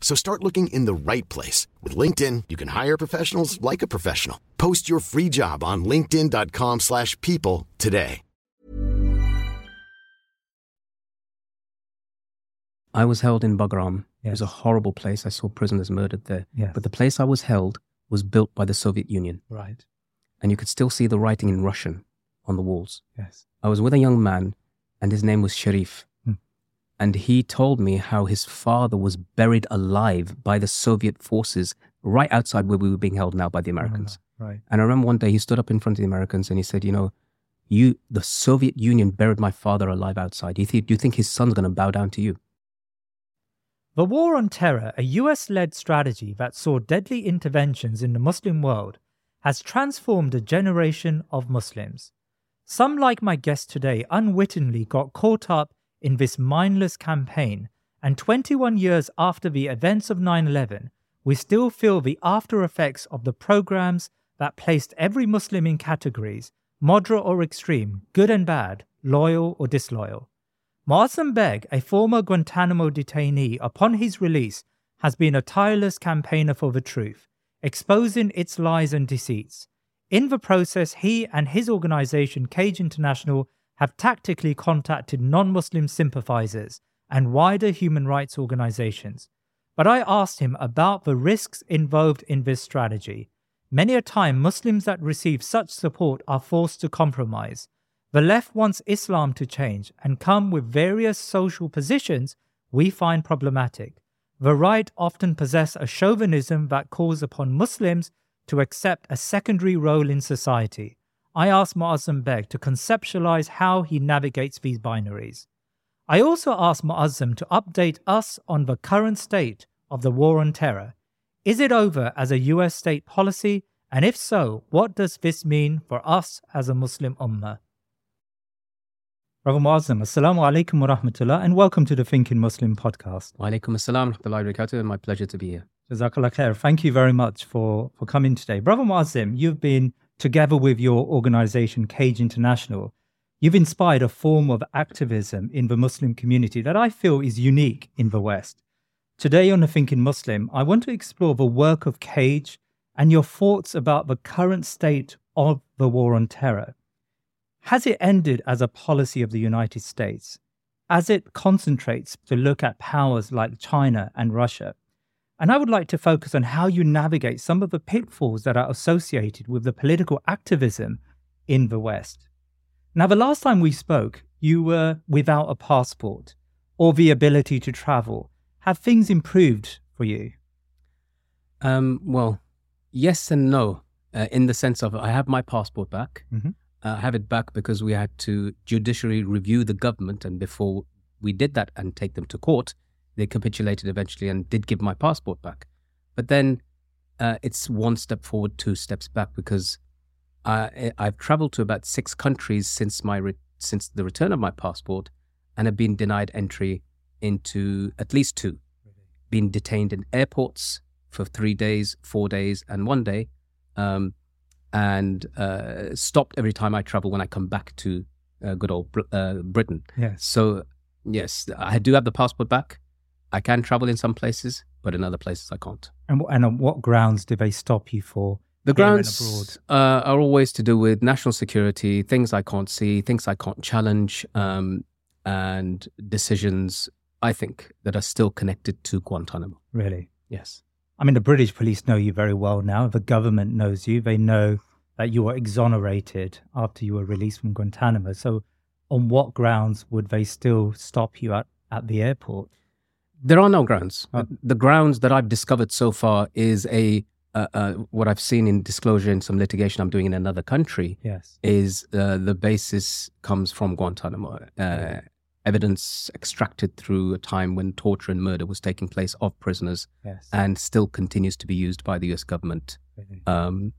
So start looking in the right place. With LinkedIn, you can hire professionals like a professional. Post your free job on linkedin.com slash people today. I was held in Bagram. It was a horrible place. I saw prisoners murdered there. Yes. But the place I was held was built by the Soviet Union. Right. And you could still see the writing in Russian on the walls. Yes. I was with a young man, and his name was Sharif. And he told me how his father was buried alive by the Soviet forces right outside where we were being held now by the Americans. Right. And I remember one day he stood up in front of the Americans and he said, You know, you, the Soviet Union buried my father alive outside. Do you think, do you think his son's going to bow down to you? The War on Terror, a US led strategy that saw deadly interventions in the Muslim world, has transformed a generation of Muslims. Some, like my guest today, unwittingly got caught up in this mindless campaign, and 21 years after the events of 9 11, we still feel the after effects of the programs that placed every Muslim in categories moderate or extreme, good and bad, loyal or disloyal. Moazzam Begg, a former Guantanamo detainee, upon his release, has been a tireless campaigner for the truth, exposing its lies and deceits. In the process, he and his organization, Cage International, have tactically contacted non Muslim sympathizers and wider human rights organizations. But I asked him about the risks involved in this strategy. Many a time, Muslims that receive such support are forced to compromise. The left wants Islam to change and come with various social positions we find problematic. The right often possess a chauvinism that calls upon Muslims to accept a secondary role in society. I asked Moazzam Begg to conceptualize how he navigates these binaries. I also asked Moazzam to update us on the current state of the war on terror. Is it over as a US state policy? And if so, what does this mean for us as a Muslim ummah? Brother Moazzam, Assalamu alaikum wa rahmatullah, and welcome to the Thinking Muslim podcast. Wa alaikum assalam wa rahmatullahi wa. My pleasure to be here. Jazakallah khair. Thank you very much for, for coming today. Brother Moazzam, you've been together with your organization, Cage International. You've inspired a form of activism in the Muslim community that I feel is unique in the West. Today on the Thinking Muslim, I want to explore the work of Cage and your thoughts about the current state of the war on terror. Has it ended as a policy of the United States? As it concentrates to look at powers like China and Russia? And I would like to focus on how you navigate some of the pitfalls that are associated with the political activism in the West. Now, the last time we spoke, you were without a passport or the ability to travel. Have things improved for you? Um, well, yes and no, uh, in the sense of I have my passport back. Mhm. Uh, I have it back because we had to judicially review the government, and before we did that and take them to court, they capitulated eventually and did give my passport back. But then uh, it's one step forward, two steps back because I, I've traveled to about six countries since my re- since the return of my passport, and have been denied entry into at least two. Been detained in airports for three days, four days, and one day, um, and uh, stopped every time I travel when I come back to uh, good old Br- uh, Britain. Yes. So yes, I do have the passport back. I can travel in some places, but in other places I can't. And, and on what grounds do they stop you for? The grounds uh, are always to do with national security, things I can't see, things I can't challenge, um, and decisions I think that are still connected to Guantanamo. Really? Yes. I mean, the British police know you very well now. The government knows you. They know that you were exonerated after you were released from Guantanamo. So, on what grounds would they still stop you at, at the airport? There are no grounds. Oh. The grounds that I've discovered so far is a uh, uh, what I've seen in disclosure in some litigation I'm doing in another country Yes. is uh, the basis comes from Guantanamo. Uh, evidence extracted through a time when torture and murder was taking place of prisoners Yes. and still continues to be used by the US government Really. um,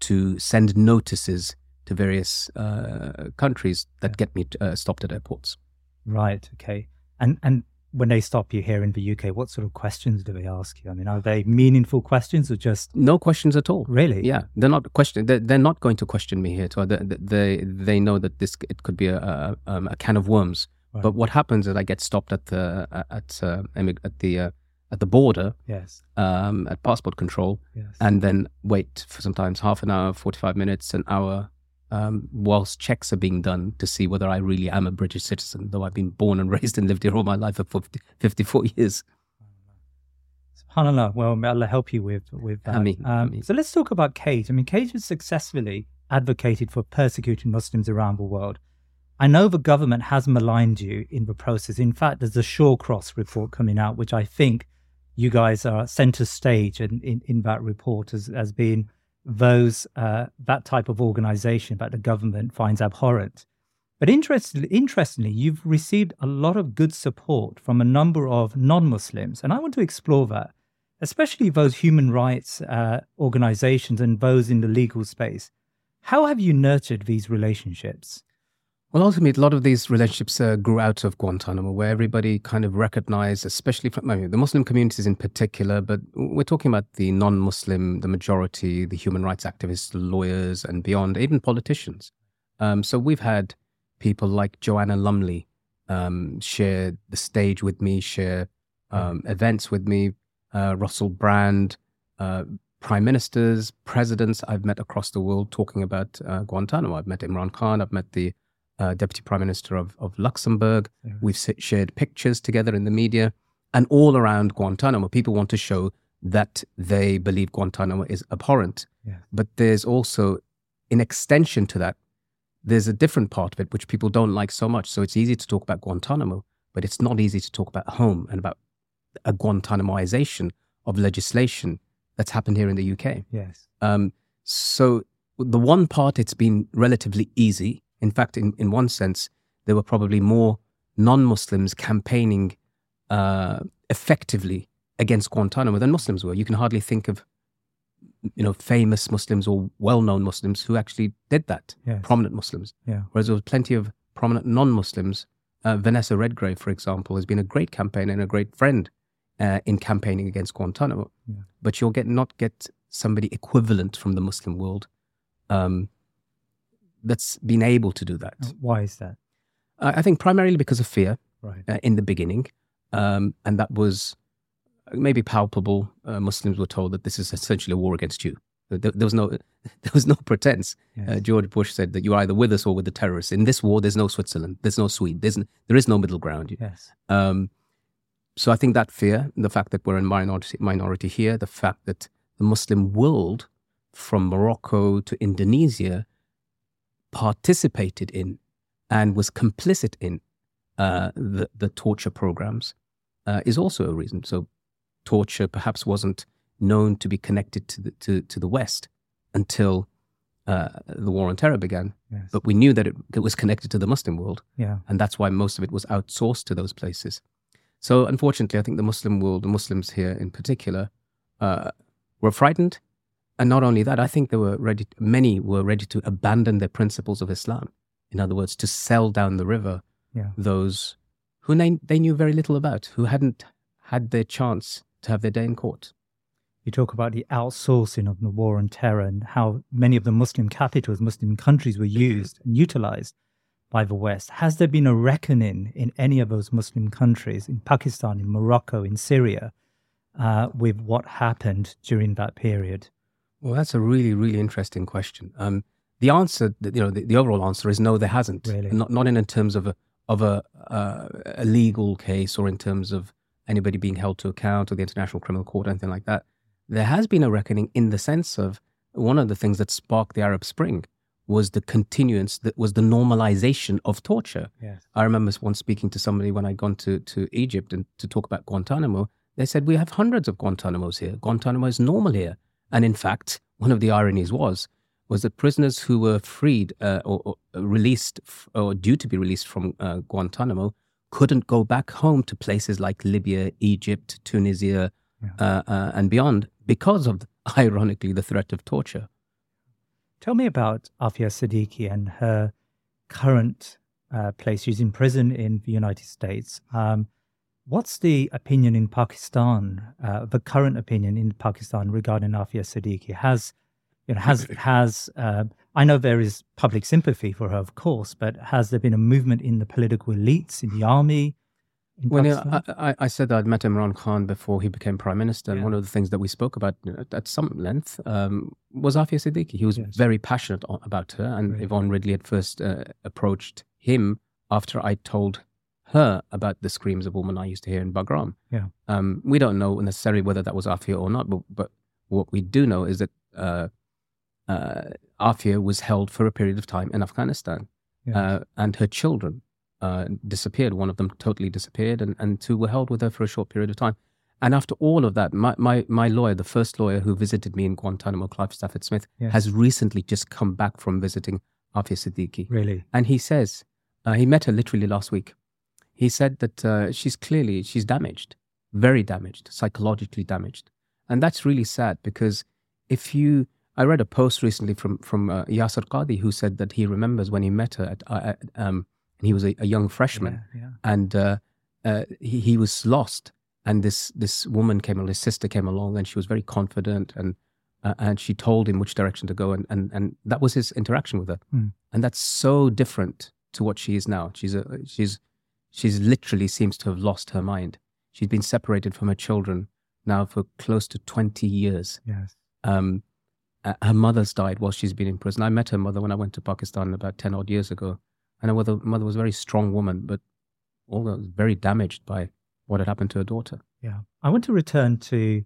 to send notices to various uh, countries that get me uh, stopped at airports. Right. Okay. And and when they stop you here in the UK, what sort of questions do they ask you? I mean, are they meaningful questions or just No questions at all. really? Yeah, they're not question. They're, they're not going to question me here. So they they, they know that this it could be a a, um, a can of worms. Right. But what happens is I get stopped at the at uh, at the uh, at the border Yes. um, at passport control, Yes. and then wait for sometimes half an hour, forty five minutes, an hour, um, whilst checks are being done to see whether I really am a British citizen, though I've been born and raised and lived here all my life for 50, 54 years. SubhanAllah. Well, may Allah help you with with that. Um, so let's talk about Cage. I mean, Cage has successfully advocated for persecuting Muslims around the world. I know the government has maligned you in the process. In fact, there's a Shawcross report coming out, which I think you guys are center stage in, in, in that report as, as being those uh, that type of organization that the government finds abhorrent. But interestingly, interestingly, you've received a lot of good support from a number of non-Muslims, and I want to explore that, especially those human rights uh, organizations and those in the legal space. How have you nurtured these relationships? Well, ultimately, a lot of these relationships uh, grew out of Guantanamo, where everybody kind of recognized, especially from I mean, the Muslim communities in particular, but we're talking about the non Muslim, the majority, the human rights activists, lawyers, and beyond, even politicians. Um, so we've had people like Joanna Lumley um, share the stage with me, share um, events with me, uh, Russell Brand, uh, prime ministers, presidents I've met across the world talking about uh, Guantanamo. I've met Imran Khan, I've met the uh, deputy prime minister of, of Luxembourg. We've s- shared pictures together in the media. And all around Guantanamo, people want to show that they believe Guantanamo is abhorrent. Yes. But there's also, in extension to that, there's a different part of it which people don't like so much. So it's easy to talk about Guantanamo, but it's not easy to talk about home and about a Guantanamoization of legislation that's happened here in the UK. Yes. Um, so the one part it's been relatively easy. In fact, in, in one sense, there were probably more non-Muslims campaigning uh, effectively against Guantanamo than Muslims were. You can hardly think of, you know, famous Muslims or well-known Muslims who actually did that. Yes. Prominent Muslims. Yeah. Whereas there was plenty of prominent non-Muslims. Uh, Vanessa Redgrave, for example, has been a great campaigner and a great friend uh, in campaigning against Guantanamo. Yeah. But you'll get not get somebody equivalent from the Muslim world um, that's been able to do that. Uh, Why is that? I I think primarily because of fear Right. uh, in the beginning, um, and that was maybe palpable. Uh, Muslims were told that this is essentially a war against you. There, there was no, there was no pretense. Yes. Uh, George Bush said that you're either with us or with the terrorists. In this war, there's no Switzerland, there's no Sweden, there's n- there is no middle ground. yes. Um, so I think that fear, the fact that we're in minority, minority here, the fact that the Muslim world, from Morocco to Indonesia, participated in and was complicit in uh, the the torture programs, uh, is also a reason. So torture perhaps wasn't known to be connected to the to, to the West until uh, the war on terror began. Yes. But we knew that it, it was connected to the Muslim world, yeah. and that's why most of it was outsourced to those places. So, unfortunately, I think the Muslim world, the Muslims here in particular, uh, were frightened. And not only that, I think they were ready, many were ready to abandon their principles of Islam. In other words, to sell down the river Yeah. those who they, they knew very little about, who hadn't had their chance to have their day in court. You talk about the outsourcing of the war on terror and how many of the Muslim capitals, Muslim countries were used and utilized by the West. Has there been a reckoning in any of those Muslim countries, in Pakistan, in Morocco, in Syria, uh, with what happened during that period? Well, that's a really, really interesting question. Um, the answer, you know, the, the overall answer is no, there hasn't. Really? Not not in, in terms of a of a, uh, a legal case or in terms of anybody being held to account or the International Criminal Court or anything like that. There has been a reckoning in the sense of one of the things that sparked the Arab Spring was the continuance, that was the normalization of torture. Yes. I remember once speaking to somebody when I'd gone to, to Egypt and to talk about Guantanamo. They said, We have hundreds of Guantanamos here. Guantanamo is normal here. And in fact, one of the ironies was, was that prisoners who were freed uh, or, or released f- or due to be released from uh, Guantanamo couldn't go back home to places like Libya, Egypt, Tunisia, Yeah. uh, uh, and beyond because of, ironically, the threat of torture. Tell me about Aafia Siddiqui and her current uh, place. She's in prison in the United States. Um, what's the opinion in Pakistan, uh, the current opinion in Pakistan regarding Aafia Siddiqui? Has you know, has has uh, I know there is public sympathy for her, of course, but has there been a movement in the political elites, in the army? In Pakistan? I, I, I said that I'd met Imran Khan before he became prime minister, and one of the things that we spoke about at, at some length um, was Aafia Siddiqui. He was Yes. very passionate about her, and Really? Yvonne Ridley had first uh, approached him after I told her about the screams of women I used to hear in Bagram. Yeah. Um, we don't know necessarily whether that was Aafia or not, but, but what we do know is that uh, uh, Aafia was held for a period of time in Afghanistan Yes. uh, and her children uh, disappeared. One of them totally disappeared, and, and two were held with her for a short period of time. And after all of that, my, my, my lawyer, the first lawyer who visited me in Guantanamo, Clive Stafford Smith, Yes. has recently just come back from visiting Aafia Siddiqui. really, And he says, uh, he met her literally last week. He said that uh, she's clearly, she's damaged, very damaged, psychologically damaged. And that's really sad because if you, I read a post recently from, from uh, Yasir Qadhi who said that he remembers when he met her at, uh, um, and he was a, a young freshman yeah, yeah. and uh, uh, he, he was lost. And this, this woman came along, his sister came along and she was very confident and, uh, and she told him which direction to go. And, and, and that was his interaction with her. Hmm. And that's so different to what she is now. She's, a, she's, she's literally seems to have lost her mind. She's been separated from her children now for close to 20 years. yes. Um, uh, her mother's died while she's been in prison. I met her mother when I went to Pakistan about 10 odd years ago. And her mother, mother was a very strong woman, but although very damaged by what had happened to her daughter. Yeah. I want to return to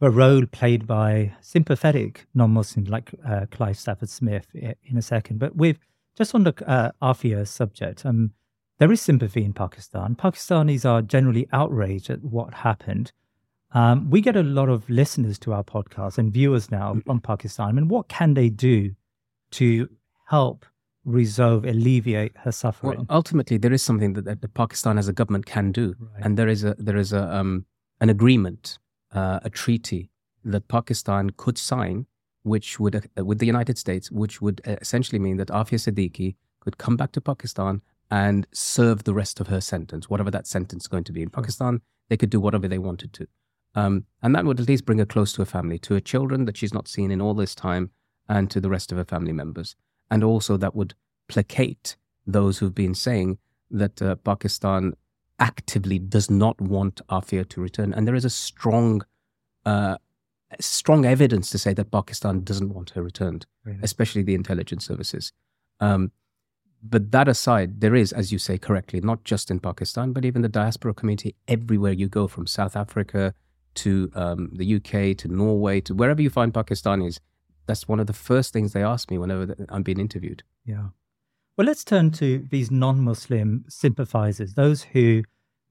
the role played by sympathetic non Muslims like uh, Clive Stafford Smith in a second. But with just on the uh, Aafia subject, um, there is sympathy in Pakistan. Pakistanis are generally outraged at what happened. Um, we get a lot of listeners to our podcast and viewers now from Pakistan. I mean, what can they do to help resolve, alleviate her suffering? Well, ultimately, there is something that, that, that Pakistan as a government can do, Right. and there is a there is a um, an agreement, uh, a treaty that Pakistan could sign, which would uh, with the United States, which would uh, essentially mean that Aafia Siddiqui could come back to Pakistan and serve the rest of her sentence, whatever that sentence is going to be in Pakistan. They could do whatever they wanted to, um, and that would at least bring her close to her family, to her children that she's not seen in all this time, and to the rest of her family members, and also that would placate those who've been saying that uh, Pakistan actively does not want Aafia to return, and there is a strong, uh, strong evidence to say that Pakistan doesn't want her returned, Really? especially the intelligence services. Um, but that aside, there is, as you say correctly, not just in Pakistan, but even the diaspora community everywhere you go, from South Africa to um, the UK to Norway to wherever you find Pakistanis. That's one of the first things they ask me whenever I'm being interviewed. Yeah. Well, let's turn to these non Muslim sympathizers, those who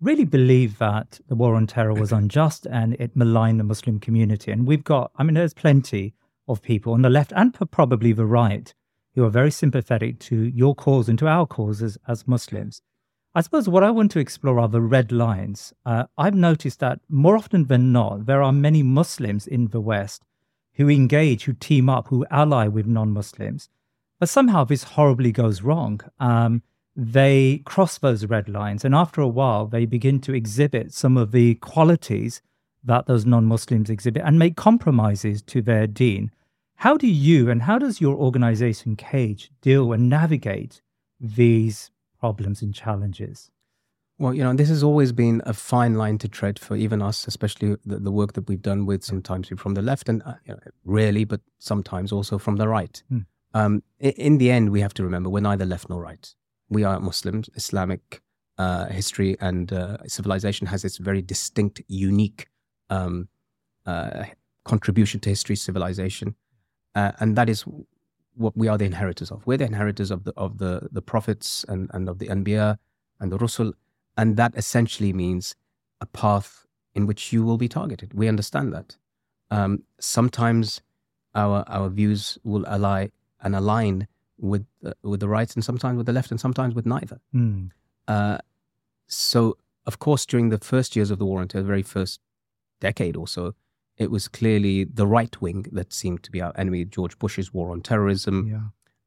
really believe that the war on terror was unjust and it maligned the Muslim community. And we've got, I mean, there's plenty of people on the left and probably the right who are very sympathetic to your cause and to our causes as Muslims. I suppose what I want to explore are the red lines. Uh, I've noticed that more often than not, there are many Muslims in the West who engage, who team up, who ally with non Muslims. But somehow this horribly goes wrong. Um, they cross those red lines, and after a while, they begin to exhibit some of the qualities that those non Muslims exhibit and make compromises to their deen. How do you and how does your organization, Cage, deal and navigate these problems and challenges? Well, you know, this has always been a fine line to tread for even us, especially the, the work that we've done with sometimes from the left and uh, you know, rarely, but sometimes also from the right. Mm. Um, in the end, we have to remember we're neither left nor right. We are Muslims. Islamic uh, history and uh, civilization has its very distinct, unique um, uh, contribution to history, civilization, uh, and that is what we are the inheritors of. We're the inheritors of the of the the prophets and and of the anbiya and the rusul, and that essentially means a path in which you will be targeted. We understand that. Um, sometimes our our views will ally and align with uh, with the right, and sometimes with the left, and sometimes with neither. Mm. Uh, so, of course, during the first years of the war, until the very first decade or so, it was clearly the right wing that seemed to be our enemy. George Bush's war on terrorism, yeah.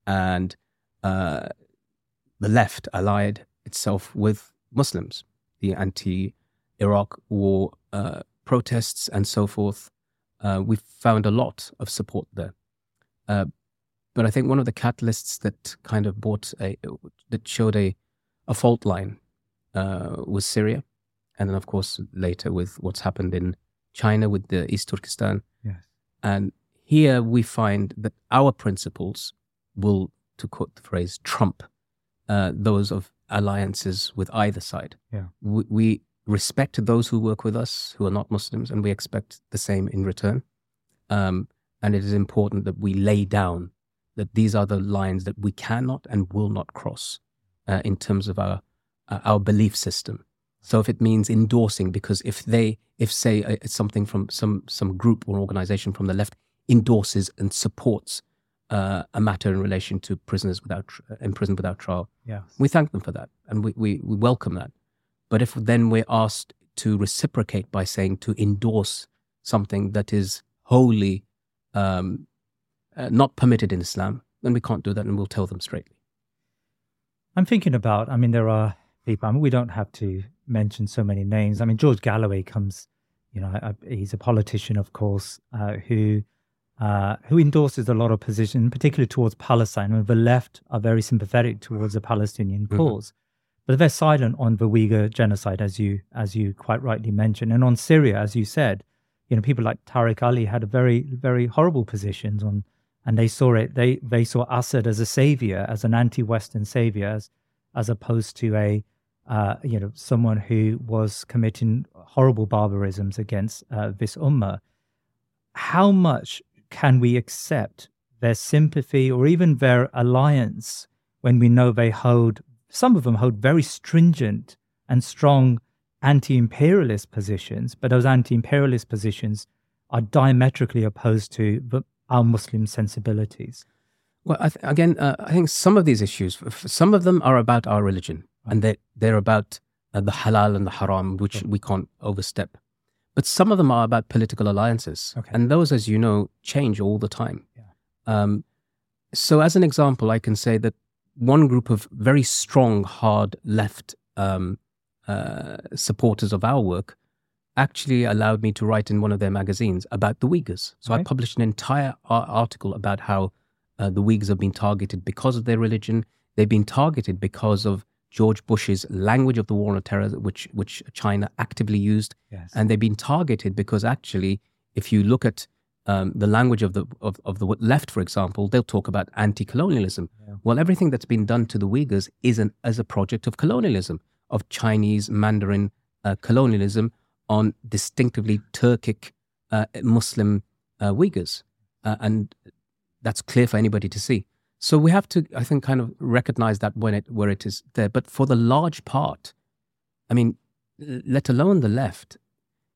and uh, the left allied itself with Muslims, the anti-Iraq war uh, protests and so forth. Uh, we found a lot of support there. Uh, but I think one of the catalysts that kind of brought a that showed a a fault line uh, was Syria, and then of course later with what's happened in China with the East Turkestan. Yes. And here we find that our principles will, to quote the phrase, trump uh, those of alliances with either side. Yeah. We, we respect those who work with us who are not Muslims, and we expect the same in return. Um, and it is important that we lay down that these are the lines that we cannot and will not cross uh, in terms of our uh, our belief system. So if it means endorsing, because if they, if say uh, something from some some group or organization from the left endorses and supports uh, a matter in relation to prisoners without imprisoned without trial, yes. we thank them for that and we, we, we welcome that. But if then we're asked to reciprocate by saying to endorse something that is wholly um, uh, not permitted in Islam, then we can't do that, and we'll tell them straightly. I'm thinking about. I mean, there are people. I mean, we don't have to mention so many names. I mean, George Galloway comes. You know, I, he's a politician, of course, uh, who uh, who endorses a lot of position, particularly towards Palestine. And the left are very sympathetic towards the Palestinian mm-hmm. cause, but they're silent on the Uyghur genocide, as you as you quite rightly mentioned, and on Syria, as you said. You know, people like Tariq Ali had a very very horrible positions on and they saw it. They they saw Assad as a savior, as an anti-Western savior, as as opposed to a uh, you know someone who was committing horrible barbarisms against uh, this ummah. How much can we accept their sympathy or even their alliance when we know they hold some of them hold very stringent and strong anti-imperialist positions, but those anti-imperialist positions are diametrically opposed to the our Muslim sensibilities? Well, I th- again, uh, I think some of these issues, some of them are about our religion, and they they're about uh, the halal and the haram, which we can't overstep. But some of them are about political alliances, okay. and those, as you know, change all the time. Yeah. Um, so, as an example, I can say that one group of very strong, hard left um, uh, supporters of our work actually allowed me to write in one of their magazines about the Uyghurs. So. I published an entire article about how uh, the Uyghurs have been targeted because of their religion. They've been targeted because of George Bush's language of the war on terror, which which China actively used, yes. and they've been targeted because actually, if you look at um, the language of the of, of the left, for example, they'll talk about anti-colonialism. Yeah. Well, everything that's been done to the Uyghurs is an as a project of colonialism, of Chinese Mandarin uh, colonialism, on distinctively Turkic uh, Muslim uh, Uyghurs. Uh, and that's clear for anybody to see. So we have to, I think, kind of recognize that when it, where it is there. But for the large part, I mean, let alone the left,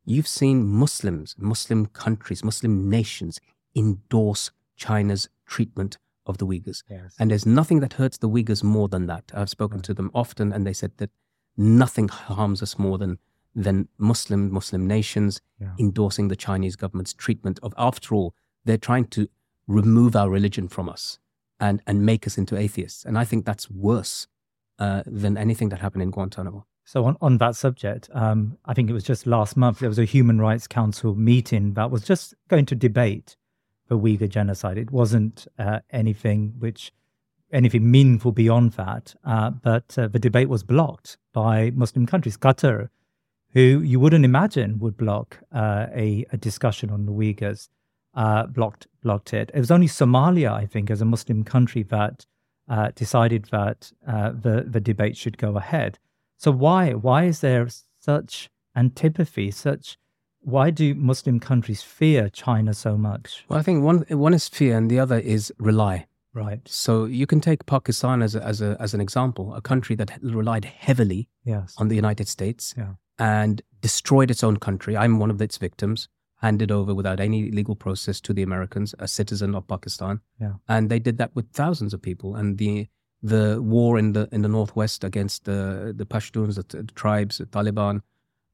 you've seen Muslims, Muslim countries, Muslim nations endorse China's treatment of the Uyghurs. Yes. And there's nothing that hurts the Uyghurs more than that. I've spoken to them often, and they said that nothing harms us more than than Muslim Muslim nations Yeah. endorsing the Chinese government's treatment of. After all, they're trying to remove our religion from us and and make us into atheists. And I think that's worse uh, than anything that happened in Guantanamo. So on, on that subject, um, I think it was just last month there was a Human Rights Council meeting that was just going to debate the Uyghur genocide. It wasn't uh, anything which anything meaningful beyond that, uh, but uh, the debate was blocked by Muslim countries. Qatar, who you wouldn't imagine would block uh, a, a discussion on the Uyghurs, uh, blocked blocked it. It was only Somalia, I think, as a Muslim country that uh, decided that uh, the the debate should go ahead. So why why is there such antipathy? Such why do Muslim countries fear China so much? Well, I think one one is fear, and the other is rely. Right. So you can take Pakistan as a, as a, as an example, a country that relied heavily Yes. on the United States Yeah. and destroyed its own country. I'm one of its victims, handed over without any legal process to the Americans, a citizen of Pakistan. Yeah. And they did that with thousands of people. And the the war in the in the northwest against the the Pashtuns, the, the tribes, the Taliban,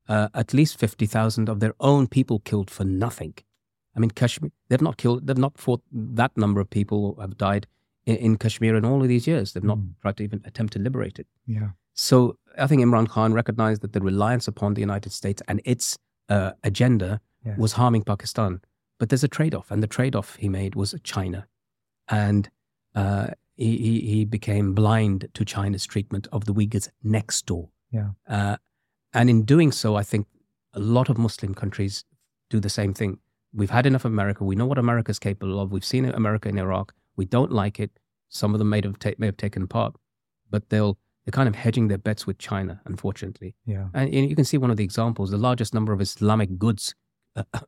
uh, at least fifty thousand of their own people killed for nothing. I mean, Kashmir, they've not killed, they've not fought that number of people have died in, in Kashmir in all of these years. They've not Mm. tried to even attempt to liberate it. Yeah. So I think Imran Khan recognized that the reliance upon the United States and its uh, agenda Was harming Pakistan. But there's a trade off, and the trade off he made was China. And uh, he, he, he became blind to China's treatment of the Uyghurs next door. Yeah. Uh, and in doing so, I think a lot of Muslim countries do the same thing. We've had enough of America. We know what America's capable of. We've seen America in Iraq. We don't like it. Some of them may have, ta- may have taken part, but they'll, they're kind of hedging their bets with China, unfortunately. Yeah. And you can see one of the examples the largest number of Islamic goods uh,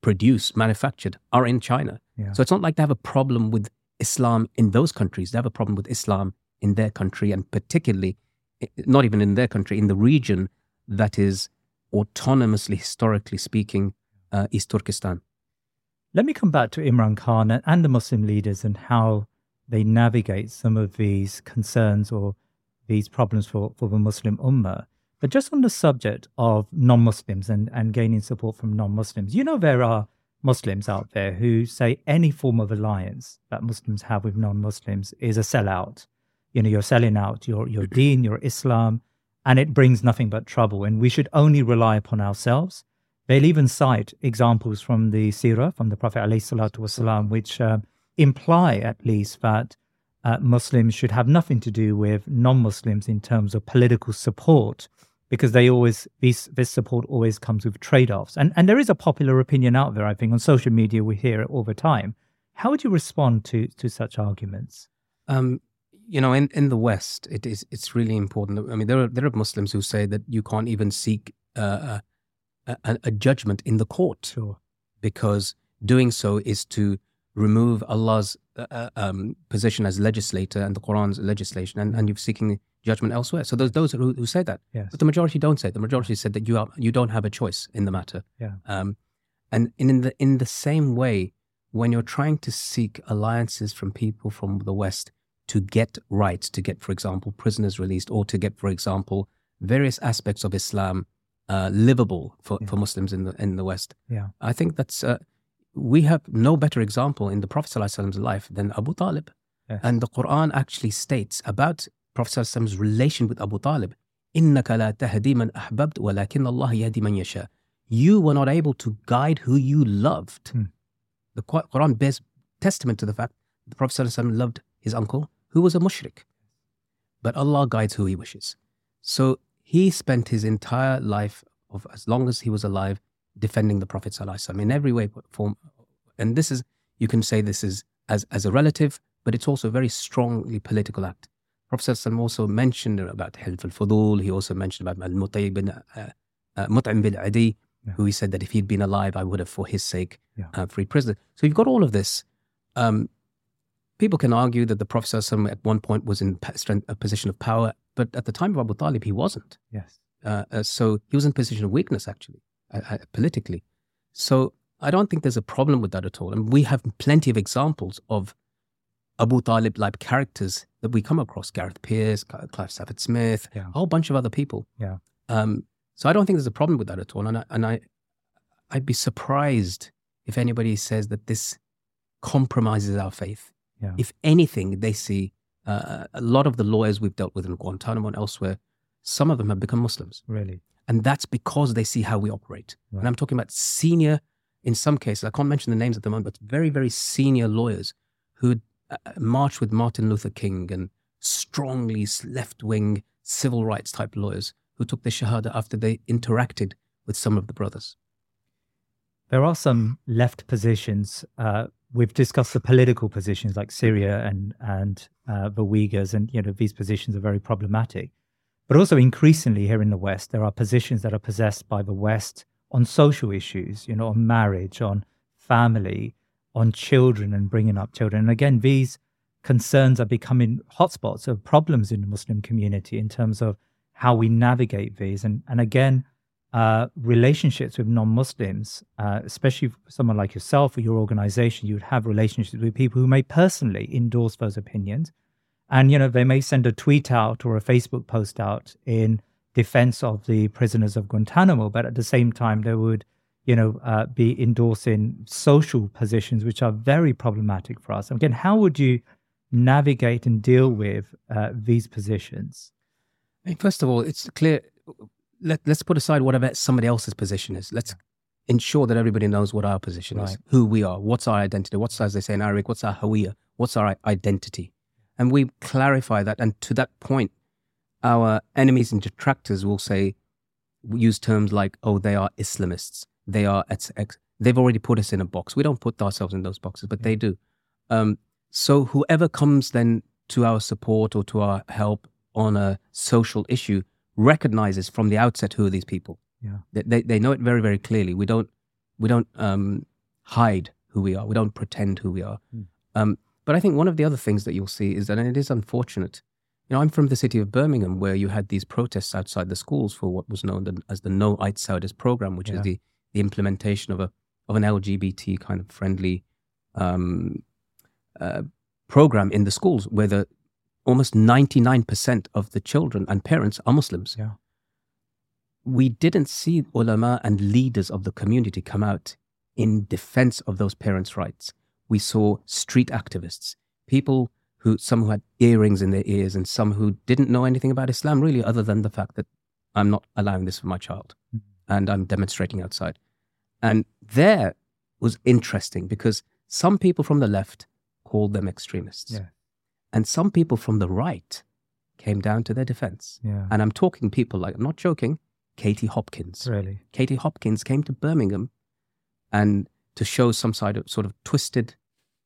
produced, manufactured, are in China. Yeah. So it's not like they have a problem with Islam in those countries. They have a problem with Islam in their country, and particularly, not even in their country, in the region that is autonomously, historically speaking, uh, East Turkestan. Let me come back to Imran Khan and, and the Muslim leaders and how they navigate some of these concerns or these problems for, for the Muslim Ummah. But just on the subject of non Muslims and, and gaining support from non Muslims, you know, there are Muslims out there who say any form of alliance that Muslims have with non Muslims is a sellout. You know, you're selling out your, your deen, your Islam, and it brings nothing but trouble. And we should only rely upon ourselves. They'll even cite examples from the Sirah, from the Prophet ﷺ, which uh, imply at least that uh, Muslims should have nothing to do with non-Muslims in terms of political support, because they always this this support always comes with trade-offs. And and there is a popular opinion out there. I think on social media we hear it all the time. How would you respond to to such arguments? Um, you know, in, in the West, it is it's really important. I mean, there are there are Muslims who say that you can't even seek uh, a, a, a judgment in the court Sure. because doing so is to remove Allah's uh, uh, um, position as legislator and the Quran's legislation, and, and you're seeking judgment elsewhere. So there's those who, who say that, Yes. but the majority don't say. it. The majority said that you are you don't have a choice in the matter. Yeah. Um, and in the in the same way, when you're trying to seek alliances from people from the West to get rights, to get, for example, prisoners released, or to get, for example, various aspects of Islam uh, livable for, Yeah. for Muslims in the in the West, Yeah. I think that's uh, we have no better example in the Prophet ﷺ's life than Abu Talib. Yes. And the Quran actually states about Prophet ﷺ's relation with Abu Talib, إِنَّكَ لَا تَهْدِي مَنْ أَحْبَبْتَ وَلَكِنَّ اللَّهَ يَهْدِي مَنْ يَشَاءُ You were not able to guide who you loved. Hmm. The Qu- Quran bears testament to the fact that the Prophet ﷺ loved his uncle, who was a mushrik. But Allah guides who He wishes. So he spent his entire life, of as long as he was alive, defending the Prophet ﷺ in every way, form. And this is, you can say this is as, as a relative, but it's also a very strongly political act. Prophet also mentioned about Hilf al-Fudul. He also mentioned about bin, uh, uh, Mut'im bin Adi, Yeah. who he said that if he'd been alive, I would have, for his sake, Yeah. uh, freed prisoners. So you've got all of this. Um, people can argue that the Prophet at one point was in a position of power, but at the time of Abu Talib, he wasn't. Yes. Uh, uh, so he was in a position of weakness, actually, uh, uh, politically. So I don't think there's a problem with that at all. And we have plenty of examples of Abu Talib like characters that we come across Gareth Peirce, Clive Stafford Smith, Yeah. a whole bunch of other people. Yeah. Um, so I don't think there's a problem with that at all. And I, and I, I'd be surprised if anybody says that this compromises our faith. Yeah. If anything, they see uh, a lot of the lawyers we've dealt with in Guantanamo and elsewhere, some of them have become Muslims. Really. And that's because they see how we operate. Right. And I'm talking about senior, in some cases, I can't mention the names at the moment, but very, very senior lawyers who marched with Martin Luther King and strongly left wing civil rights type lawyers who took the Shahada after they interacted with some of the brothers. There are some left positions. Uh, we've discussed the political positions like Syria and and uh, the Uyghurs, and you know these positions are very problematic. But also increasingly here in the West, there are positions that are possessed by the West on social issues. You know, on marriage, on family, on children, and bringing up children. And again, these concerns are becoming hotspots of problems in the Muslim community in terms of how we navigate these. And and again, uh, relationships with non-Muslims, uh, especially someone like yourself or your organization, you would have relationships with people who may personally endorse those opinions, and you know they may send a tweet out or a Facebook post out in defense of the prisoners of Guantanamo, but at the same time they would, you know, uh, be endorsing social positions which are very problematic for us. And again, how would you navigate and deal with uh, these positions? I mean, first of all, it's clear. Let, let's put aside whatever somebody else's position is. Let's ensure that everybody knows what our position is, who we are, what's our identity, what's, as they say in Arabic, what's our hawiya, what's our identity. And we clarify that. And to that point, our enemies and detractors will say, use terms like, oh, they are Islamists. They are, X, X. they've already put us in a box. We don't put ourselves in those boxes, but they do. Um, so whoever comes then to our support or to our help on a social issue recognizes from the outset who are these people. Yeah. They, they, they know it very, very clearly. We don't, we don't um, hide who we are. We don't pretend who we are. Mm. Um, but I think one of the other things that you'll see is that, and it is unfortunate, you know, I'm from the city of Birmingham where you had these protests outside the schools for what was known as the No Outsiders program, which Yeah. is the, the implementation of a of an LGBT kind of friendly um, uh, program in the schools where the almost 99% of the children and parents are Muslims. Yeah. We didn't see ulama and leaders of the community come out in defense of those parents' rights. We saw street activists, people who, some who had earrings in their ears and some who didn't know anything about Islam really, other than the fact that I'm not allowing this for my child Mhm. And I'm demonstrating outside. And there was interesting because some people from the left called them extremists. Yeah. And some people from the right came down to their defense. Yeah. And I'm talking people like, I'm not joking, Katie Hopkins. Really. Katie Hopkins came to Birmingham and to show some side of sort of twisted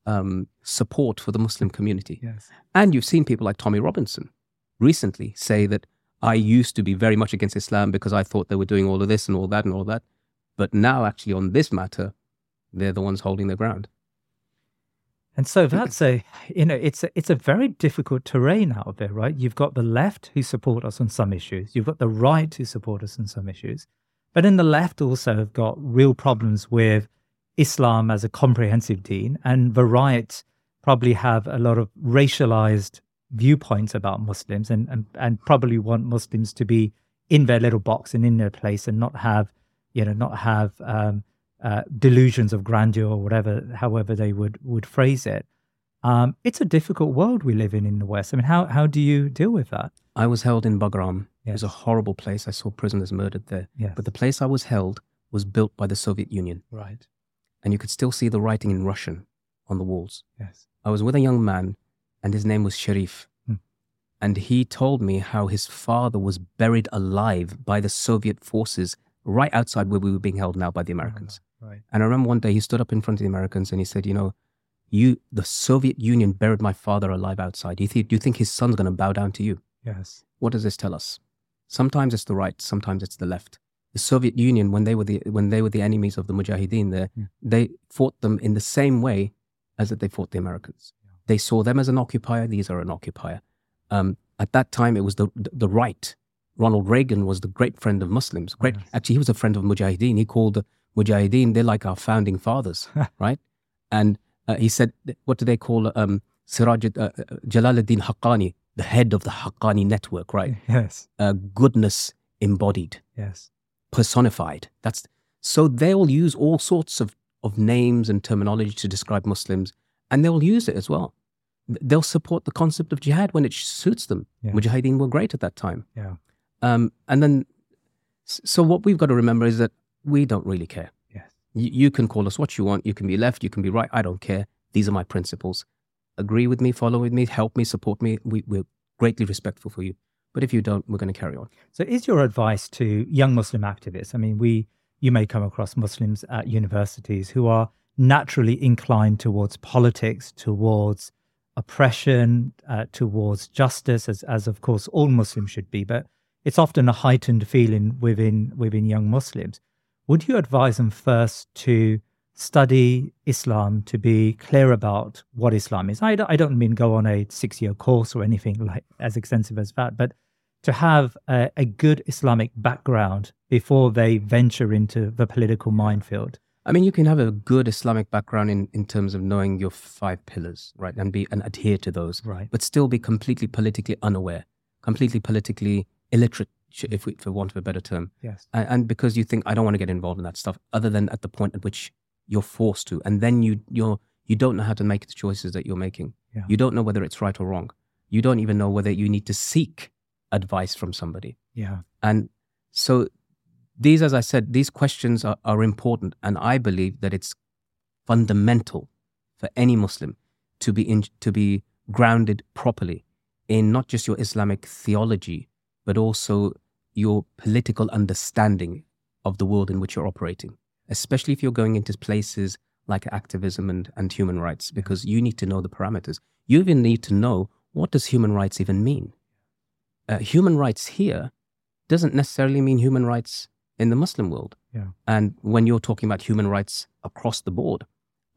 um, support for the Muslim community. Yes. And you've seen people like Tommy Robinson recently say that I used to be very much against Islam because I thought they were doing all of this and all that and all that. But now, actually, on this matter, they're the ones holding their ground. And so that's a, you know, it's a, it's a very difficult terrain out there, right? You've got the left who support us on some issues. You've got the right who support us on some issues. But in the left also have got real problems with Islam as a comprehensive deen. And the right probably have a lot of racialized viewpoints about Muslims and, and, and probably want Muslims to be in their little box and in their place and not have, you know, not have um, uh, delusions of grandeur or whatever, however they would would phrase it. Um, it's a difficult world we live in in the West. I mean, how how do you deal with that? I was held in Bagram. It was a horrible place. I saw prisoners murdered there. Yes. But the place I was held was built by the Soviet Union. right. And you could still see the writing in Russian on the walls. Yes. I was with a young man, and his name was Sharif. Hmm. And he told me how his father was buried alive by the Soviet forces right outside where we were being held now by the Americans. Right. And I remember one day he stood up in front of the Americans and he said, You know, you, the Soviet Union buried my father alive outside. Do you, think do you think his son's going to bow down to you? Yes. What does this tell us? Sometimes it's the right, sometimes it's the left. The Soviet Union, when they were the when they were the enemies of the Mujahideen, there, Yeah. they fought them in the same way as that they fought the Americans. They saw them as an occupier. These are an occupier. Um, at that time, it was the the right. Ronald Reagan was the great friend of Muslims. Great, Yes. actually, he was a friend of Mujahideen. He called the Mujahideen, they're like our founding fathers, right? And uh, he said, what do they call um, Siraj, uh, Jalaluddin Haqqani, the head of the Haqqani network, right? Yes. Uh, goodness embodied, Yes. personified. That's so they'll use all sorts of, of names and terminology to describe Muslims, and they'll use it as well. They'll support the concept of jihad when it suits them. Yeah. Mujahideen were great at that time. Yeah. Um, and then, so what we've got to remember is that we don't really care. Yes. You, you can call us what you want. You can be left, you can be right. I don't care. These are my principles. Agree with me, follow with me, help me, support me. We, we're greatly respectful for you. But if you don't, we're going to carry on. So, is your advice to young Muslim activists? I mean, we you may come across Muslims at universities who are naturally inclined towards politics, towards oppression, uh, towards justice, as as of course all Muslims should be. But it's often a heightened feeling within within young Muslims. Would you advise them first to study Islam to be clear about what Islam is? I I don't mean go on a six year course or anything like as extensive as that, but to have a, a good Islamic background before they venture into the political minefield. I mean, you can have a good Islamic background in, in terms of knowing your five pillars, right, and be and adhere to those, Right. but still be completely politically unaware, completely politically illiterate, if we, for want of a better term, Yes. and, and because you think I don't want to get involved in that stuff, other than at the point at which you're forced to, and then you you're you don't know how to make the choices that you're making. Yeah. You don't know whether it's right or wrong. You don't even know whether you need to seek advice from somebody. Yeah. And so these, as I said, these questions are, are important. And I believe that it's fundamental for any Muslim to be in, to be grounded properly in not just your Islamic theology, but also your political understanding of the world in which you're operating, especially if you're going into places like activism and, and human rights, because you need to know the parameters. You even need to know what does human rights even mean? Uh, human rights here doesn't necessarily mean human rights in the Muslim world. Yeah. And when you're talking about human rights across the board,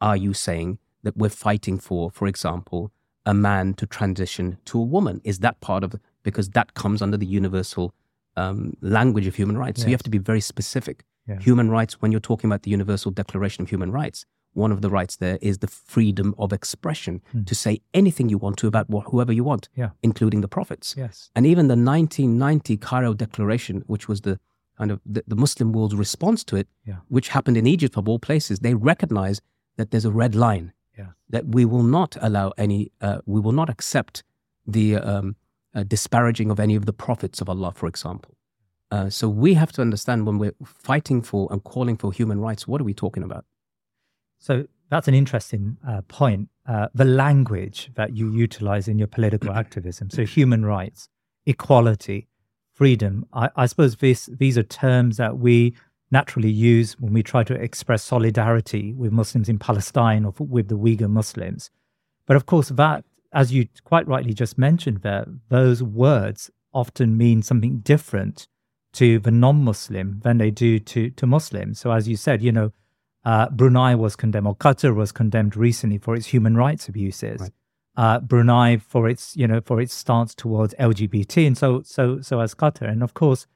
are you saying that we're fighting for, for example, a man to transition to a woman? Is that part of because that comes under the universal um, language of human rights? So you have to be very specific. Yeah. Human rights, when you're talking about the Universal Declaration of Human Rights, one of the rights there is the freedom of expression Hmm. to say anything you want to about wh- whoever you want, Yeah. including the prophets. Yes. And even the 1990 Cairo Declaration, which was the kind of the, the Muslim world's response to it, Yeah. which happened in Egypt of all places, they recognize that there's a red line Yeah. that we will not allow any, uh, we will not accept the um, uh, disparaging of any of the prophets of Allah, for example. Uh, so we have to understand when we're fighting for and calling for human rights, what are we talking about? So that's an interesting uh, point. Uh, the language that you utilize in your political activism. So human rights, equality, freedom. I, I suppose this, these are terms that we naturally use when we try to express solidarity with Muslims in Palestine or with the Uyghur Muslims. But of course, that, as you quite rightly just mentioned there, those words often mean something different to the non-Muslim than they do to, to Muslims. So as you said, you know, uh, Brunei was condemned, or Qatar was condemned recently for its human rights abuses. Right. Uh, Brunei for its, you know, for its stance towards LGBT, and so, so, so as Qatar, and of course,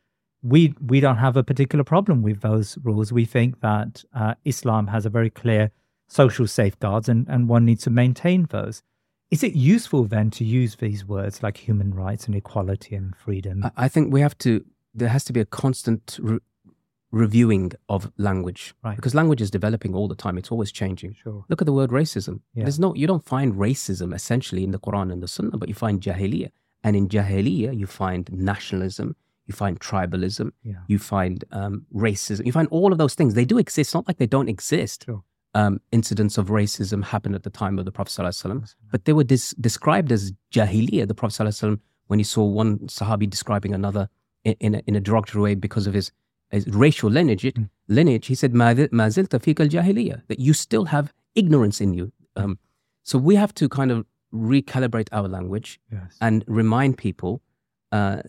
we we don't have a particular problem with those rules. We think that uh, Islam has a very clear social safeguards, and and one needs to maintain those. Is it useful then to use these words like human rights and equality and freedom? I- think we have to, there has to be a constant re- reviewing of language. Right. Because language is developing all the time, it's always changing. Sure. Look at the word racism. Yeah. There's no, you don't find racism essentially in the Quran and the Sunnah, but you find jahiliyyah. And in jahiliyyah, you find nationalism, you find tribalism, Yeah. you find um, racism, you find all of those things. They do exist, It's not like they don't exist. Sure. Um, incidents of racism happened at the time of the Prophet, ﷺ, but they were dis- described as jahiliyyah. The Prophet, ﷺ, when he saw one Sahabi describing another in, in, a, in a derogatory way because of his, his racial lineage, Mm. lineage, he said, "Ma ma zilta fika al-jahiliyyah," that you still have ignorance in you. Um, so we have to kind of recalibrate our language Yes. and remind people uh,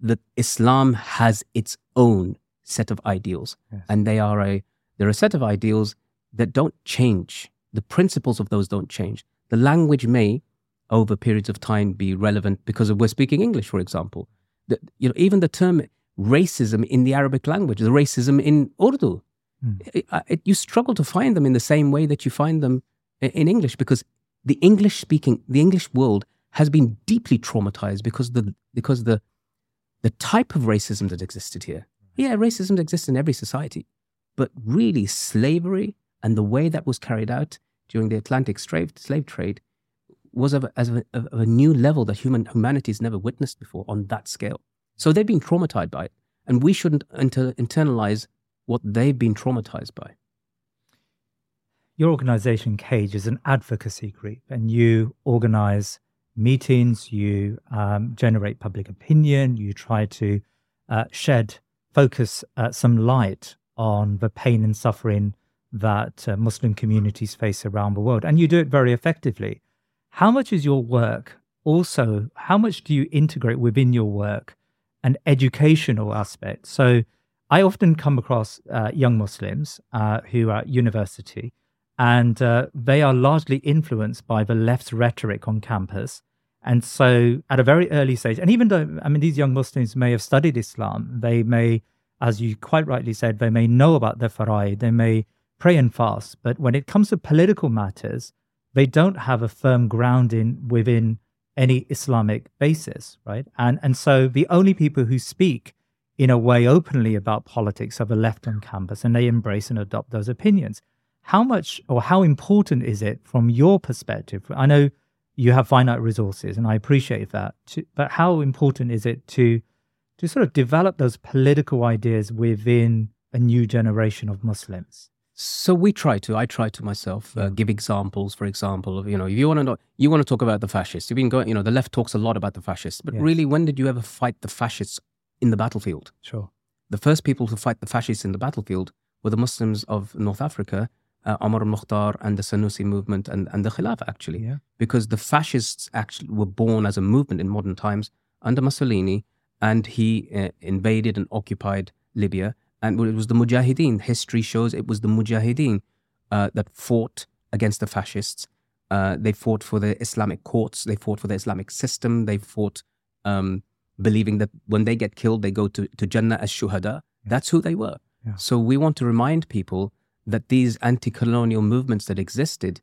that Islam has its own set of ideals, Yes. and they are a they're a set of ideals that don't change. The principles of those don't change. The language may, over periods of time, be relevant because of we're speaking English, for example. The, you know, even the term racism in the Arabic language, the racism in Urdu, It- uh, it- you struggle to find them in the same way that you find them in English because the English speaking, the English world has been deeply traumatized because the because the the type of racism that existed here. Yeah, racism exists in every society, but really slavery and the way that was carried out during the Atlantic slave, slave trade was of a, as a, of a new level that human humanity has never witnessed before on that scale. So they've been traumatized by it, and we shouldn't inter- internalize what they've been traumatized by. Your organization, Cage, is an advocacy group, and you organize meetings, you um, generate public opinion, you try to uh, shed, focus uh, some light on the pain and suffering that uh, Muslim communities face around the world, and you do it very effectively. How much is your work also, how much do you integrate within your work an educational aspect? So, I often come across uh, young Muslims uh, who are at university and uh, they are largely influenced by the left's rhetoric on campus. And so, at a very early stage, and even though, I mean, these young Muslims may have studied Islam, they may, as you quite rightly said, they may know about the faraid, they may pray and fast, but when it comes to political matters, they don't have a firm grounding within any Islamic basis, right? And and so the only people who speak in a way openly about politics are the left on campus, and they embrace and adopt those opinions. How much or how important is it from your perspective? I know you have finite resources, and I appreciate that. To, but how important is it to to sort of develop those political ideas within a new generation of Muslims? So we try to. I try to myself uh, give examples. For example, of you know, if you want to know, you want to talk about the fascists. You've been going. You know, the left talks a lot about the fascists, but Yes. really, when did you ever fight the fascists in the battlefield? Sure. The first people to fight the fascists in the battlefield were the Muslims of North Africa, uh, Omar al-Mukhtar and the Sanusi movement and, and the Khilafah, actually. Yeah. Because the fascists actually were born as a movement in modern times under Mussolini, and he uh, invaded and occupied Libya. And it was the Mujahideen. History shows it was the Mujahideen uh, that fought against the fascists. Uh, they fought for the Islamic courts. They fought for the Islamic system. They fought um, believing that when they get killed, they go to, to Jannah as shuhada. That's who they were. Yeah. So we want to remind people that these anti-colonial movements that existed,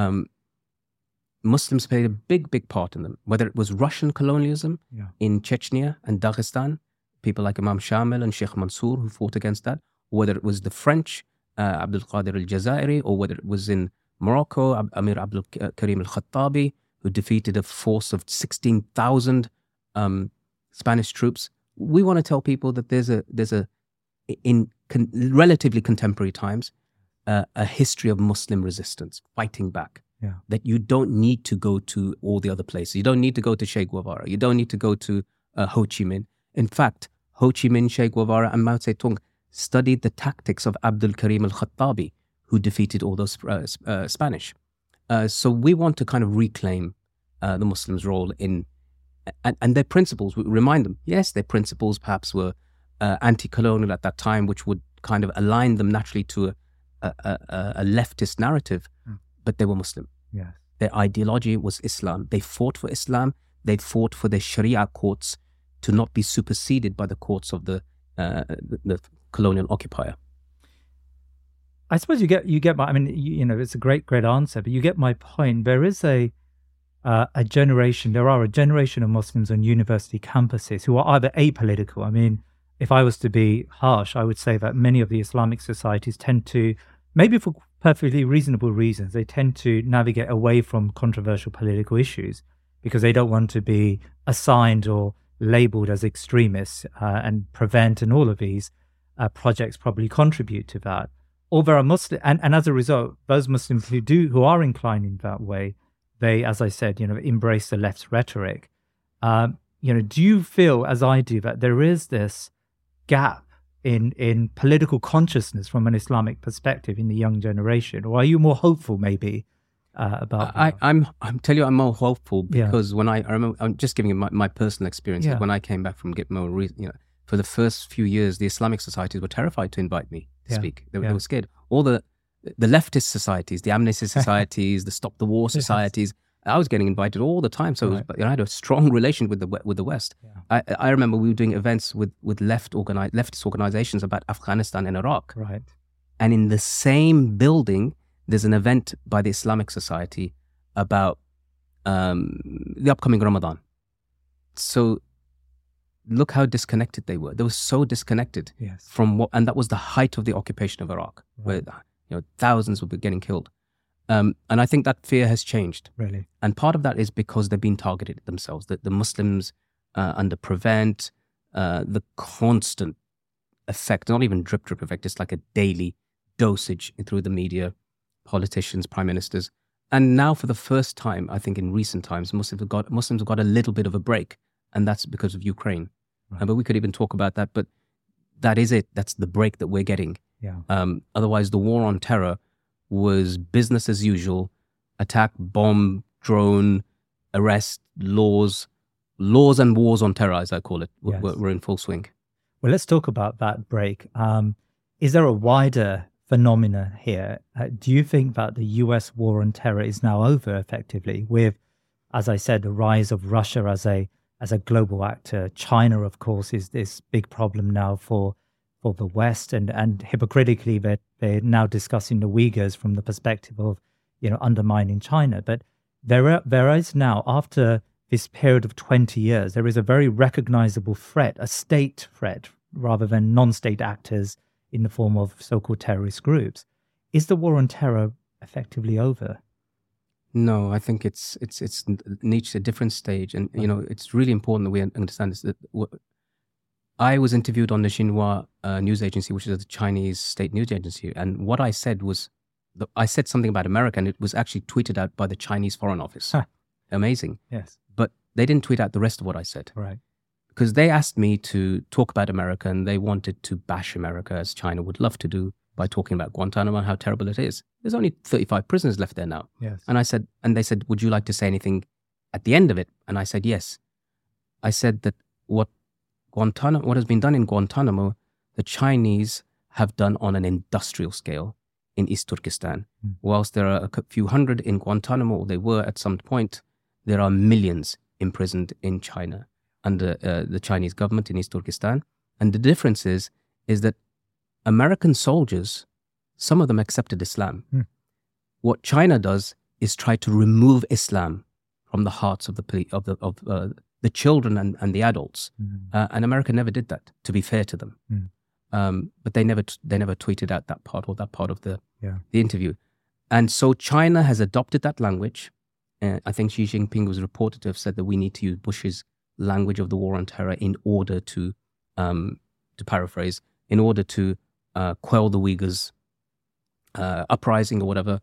um, Muslims played a big, big part in them. Whether it was Russian colonialism Yeah. in Chechnya and Dagestan, people like Imam Shamil and Sheikh Mansour who fought against that, whether it was the French, uh, Abdul Qadir al Jazairi, or whether it was in Morocco, Ab- Amir Abdul Karim al Khattabi, who defeated a force of 16,000 um, Spanish troops. We want to tell people that there's a, there's a, in con- relatively contemporary times, uh, a history of Muslim resistance, fighting back. Yeah. That you don't need to go to all the other places. You don't need to go to Che Guevara. You don't need to go to uh, Ho Chi Minh. In fact, Ho Chi Minh, Che Guevara, and Mao Zedong studied the tactics of Abdul Karim al Khattabi, who defeated all those uh, uh, Spanish. Uh, so we want to kind of reclaim uh, the Muslims' role in and, and their principles. We remind them, yes, their principles perhaps were uh, anti-colonial at that time, which would kind of align them naturally to a, a, a, a leftist narrative, Mm. but they were Muslim. Yes. Their ideology was Islam. They fought for Islam. They fought for their Sharia courts to not be superseded by the courts of the uh, the, the colonial occupier. I suppose you get you get my. I mean, you, you know, it's a great great answer, but you get my point. There is a uh, a generation. There are a generation of Muslims on university campuses who are either apolitical. I mean, if I was to be harsh, I would say that many of the Islamic societies tend to, maybe for perfectly reasonable reasons, they tend to navigate away from controversial political issues because they don't want to be assigned or labeled as extremists uh, and prevent and all of these uh, projects probably contribute to that or there are Muslim, and, and as a result, those Muslims who do who are inclined in that way, they, as I said, you know, embrace the left's rhetoric. Um, you know, do you feel, as I do, that there is this gap in in political consciousness from an Islamic perspective in the young generation, or are you more hopeful, maybe, uh, about? I, that? I'm I'm tell you I'm more hopeful Yeah. because when I, I remember I'm just giving you my, my personal experience Yeah. when I came back from Gitmo, you know, for the first few years, the Islamic societies were terrified to invite me to Yeah. speak. They, were- Yeah. they were scared. All the the leftist societies, the amnesty societies, the stop the war societies. I was getting invited all the time, so it was, you know, I had a strong relation with the with the West. Yeah. I, I remember we were doing events with with left organi- leftist organizations about Afghanistan and Iraq, right. And in the same building, there's an event by the Islamic Society about um, the upcoming Ramadan. So look how disconnected they were. They were so disconnected Yes. from what, and that was the height of the occupation of Iraq, where you know thousands were getting killed. Um, and I think that fear has changed. Really. And part of that is because they've been targeted themselves. That the Muslims uh, under prevent, uh, the constant effect, not even drip drip effect, it's like a daily dosage through the media, politicians, prime ministers. And now, for the first time, I think in recent times, Muslims have got Muslims have got a little bit of a break, and that's because of Ukraine. Uh, but we could even talk about that. But that is it. That's the break that we're getting. Yeah. Um, otherwise, the war on terror was business as usual attack, bomb, drone, arrest, laws, laws and wars on terror, as I call it, w- Yes. were, were in full swing. Well, let's talk about that break. Um, is there a wider phenomena here? Uh, do you think that the US war on terror is now over effectively with, as I said, the rise of Russia as a as a global actor? China, of course, is this big problem now for for the West, and and hypocritically, they're they're now discussing the Uyghurs from the perspective of you know undermining China. But there are, there is now after this period of 20 years, there is a very recognizable threat, a state threat, rather than non state actors in the form of so called terrorist groups. Is the war on terror effectively over? No, I think it's it's it's reached a different stage, and you know it's really important that we understand this. That I was interviewed on the Xinhua uh, news agency, which is a Chinese state news agency, and what I said was, the, I said something about America, and it was actually tweeted out by the Chinese Foreign Office. Huh. Amazing, Yes. but they didn't tweet out the rest of what I said Right. Because they asked me to talk about America, and they wanted to bash America as China would love to do by talking about Guantanamo and how terrible it is. There's only 35 prisoners left there now. Yes. And I said, and they said, would you like to say anything at the end of it? And I said, yes. I said that what Guantanamo, what has been done in Guantanamo, the Chinese have done on an industrial scale in East Turkestan. Mm. Whilst there are a few hundred in Guantanamo, or they were at some point, there are millions imprisoned in China under uh, the Chinese government in East Turkestan. And the difference is, is that American soldiers, some of them accepted Islam. Hmm. What China does is try to remove Islam from the hearts of the of the of uh, the children and, and the adults. Mm. Uh, and America never did that. To be fair to them, Hmm. um, but they never t- they never tweeted out that part or that part of the Yeah. the interview. And so China has adopted that language. Uh, I think Xi Jinping was reported to have said that we need to use Bush's language of the war on terror in order to, um, to paraphrase, in order to uh, quell the Uyghurs' uh, uprising or whatever.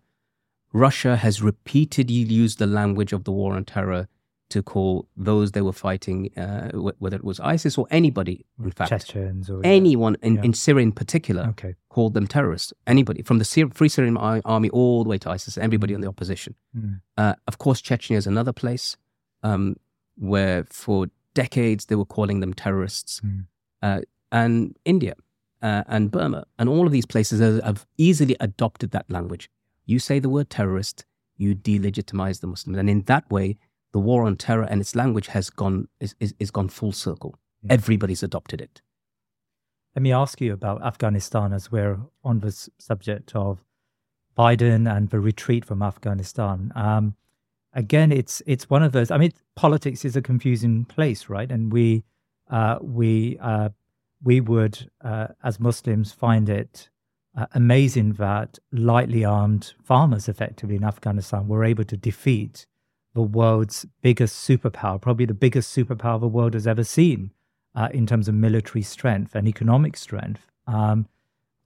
Russia has repeatedly used the language of the war on terror to call those they were fighting, uh, wh- whether it was ISIS or anybody, in fact, Chechens or anyone in, Yeah. in Syria in particular Okay. called them terrorists. Anybody from the Syr- Free Syrian Ar- Army all the way to ISIS, everybody in the opposition. Mm. Uh, of course, Chechnya is another place um, where for decades they were calling them terrorists. Mm. Uh, and India uh, and Burma and all of these places have, easily adopted that language. You say the word terrorist, you delegitimize the Muslims. And in that way, the war on terror and its language has gone, is, is, is gone full circle. Yeah. Everybody's adopted it. Let me ask you about Afghanistan as we're on the subject of Biden and the retreat from Afghanistan. Um, again, it's it's one of those. I mean, politics is a confusing place, right? And we uh, we uh, we would, uh, as Muslims, find it uh, amazing that lightly armed farmers, effectively in Afghanistan, were able to defeat the world's biggest superpower, probably the biggest superpower the world has ever seen uh, in terms of military strength and economic strength. Um,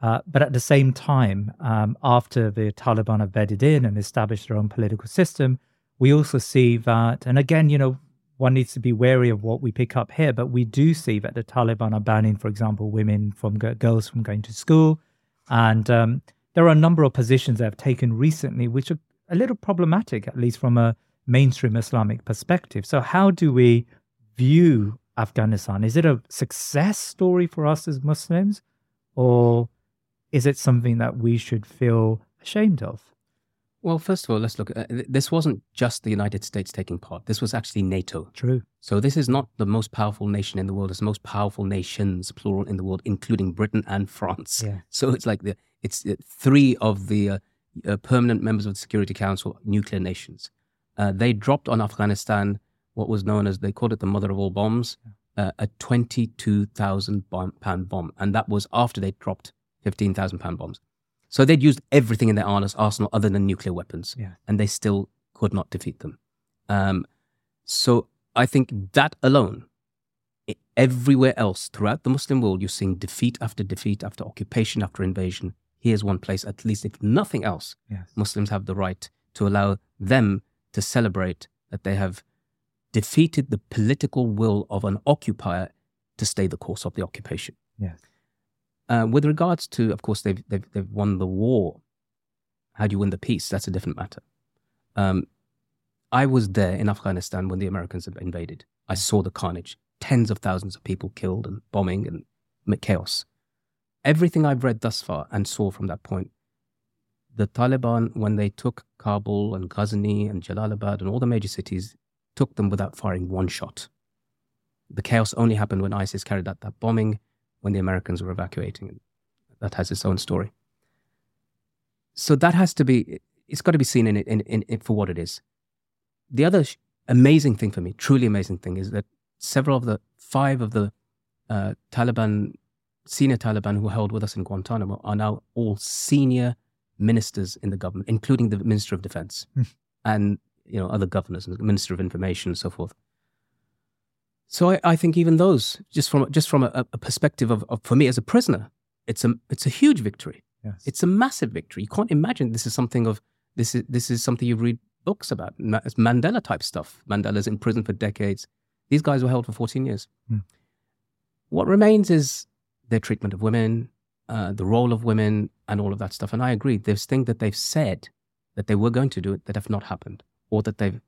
uh, but at the same time, um, after the Taliban have bedded in and established their own political system, we also see that, and again, you know, one needs to be wary of what we pick up here, but we do see that the Taliban are banning, for example, women from girls from going to school, and um, there are a number of positions they have taken recently which are a little problematic, at least from a mainstream Islamic perspective. So, how do we view Afghanistan? Is it a success story for us as Muslims, or is it something that we should feel ashamed of? Well, first of all, let's look. At, uh, this wasn't just the United States taking part. This was actually NATO. True. So this is not the most powerful nation in the world. It's the most powerful nations, plural, in the world, including Britain and France. Yeah. So it's like the it's uh, three of the uh, uh, permanent members of the Security Council, nuclear nations. Uh, they dropped on Afghanistan what was known as they called it the mother of all bombs, uh, a twenty-two thousand pound bomb, and that was after they dropped fifteen thousand pound bombs. So they'd used everything in their arsenal other than nuclear weapons, Yeah. and they still could not defeat them. Um, so I think that alone, everywhere else throughout the Muslim world, you're seeing defeat after defeat, after occupation after invasion. Here's one place, at least if nothing else, Yes. Muslims have the right to allow them to celebrate that they have defeated the political will of an occupier to stay the course of the occupation. Yes. Uh, with regards to, of course, they've, they've, they've won the war. How do you win the peace? That's a different matter. Um, I was there in Afghanistan when the Americans invaded. I saw the carnage, tens of thousands of people killed and bombing and chaos. Everything I've read thus far and saw from that point, the Taliban, when they took Kabul and Ghazni and Jalalabad and all the major cities, took them without firing one shot. The chaos only happened when ISIS carried out that bombing when the Americans were evacuating. That has its own story. So that has to be, it's got to be seen in it, in, in, in for what it is. The other sh- amazing thing for me, truly amazing thing, is that several of the, five of the uh, Taliban, senior Taliban who held with us in Guantanamo are now all senior ministers in the government, including the Minister of Defense Hmm. and you know other governors and the Minister of Information and so forth. So I, I think even those, just from just from a, a perspective of, of for me as a prisoner, it's a it's a huge victory. Yes. It's a massive victory. You can't imagine this is something of this is this is something you read books about. It's Mandela type stuff. Mandela's in prison for decades. These guys were held for 14 years. Hmm. What remains is their treatment of women, uh, the role of women, and all of that stuff. And I agree. There's things that they've said that they were going to do it that have not happened, or that they've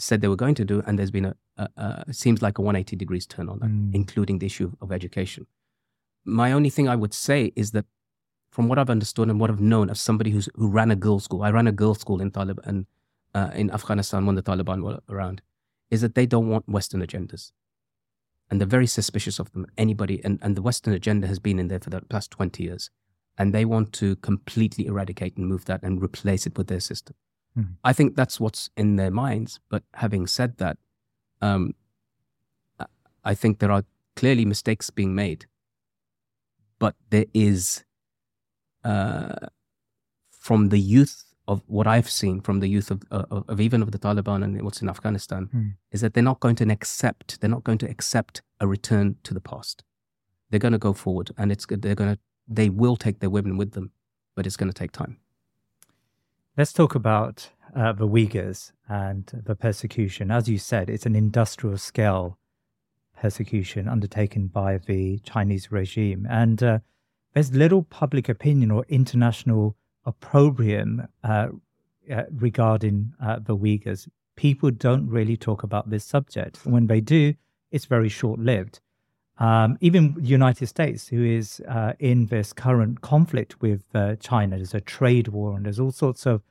said they were going to do, and there's been a, a, a seems like a 180 degrees turn on that, Mm. including the issue of education. My only thing I would say is that from what I've understood and what I've known as somebody who's who ran a girls' school, I ran a girls' school in Taliban uh, in Afghanistan when the Taliban were around, is that they don't want Western agendas, and they're very suspicious of them. Anybody and, and the Western agenda has been in there for the past twenty years, and they want to completely eradicate and move that and replace it with their system. Mhm. I think that's what's in their minds. But having said that, um, I- think there are clearly mistakes being made, but there is uh, from the youth of what I've seen from the youth of, uh, of, of even of the Taliban and what's in Afghanistan Hmm. is that they're not going to accept they're not going to accept a return to the past. They're going to go forward, and it's they're going to they will take their women with them, but it's going to take time. Let's talk about uh, the Uyghurs and the persecution. As you said, it's an industrial scale persecution undertaken by the Chinese regime. And uh, there's little public opinion or international opprobrium uh, uh, regarding uh, the Uyghurs. People don't really talk about this subject. When they do, it's very short lived. Um, even the United States, who is uh, in this current conflict with uh, China, there's a trade war and there's all sorts of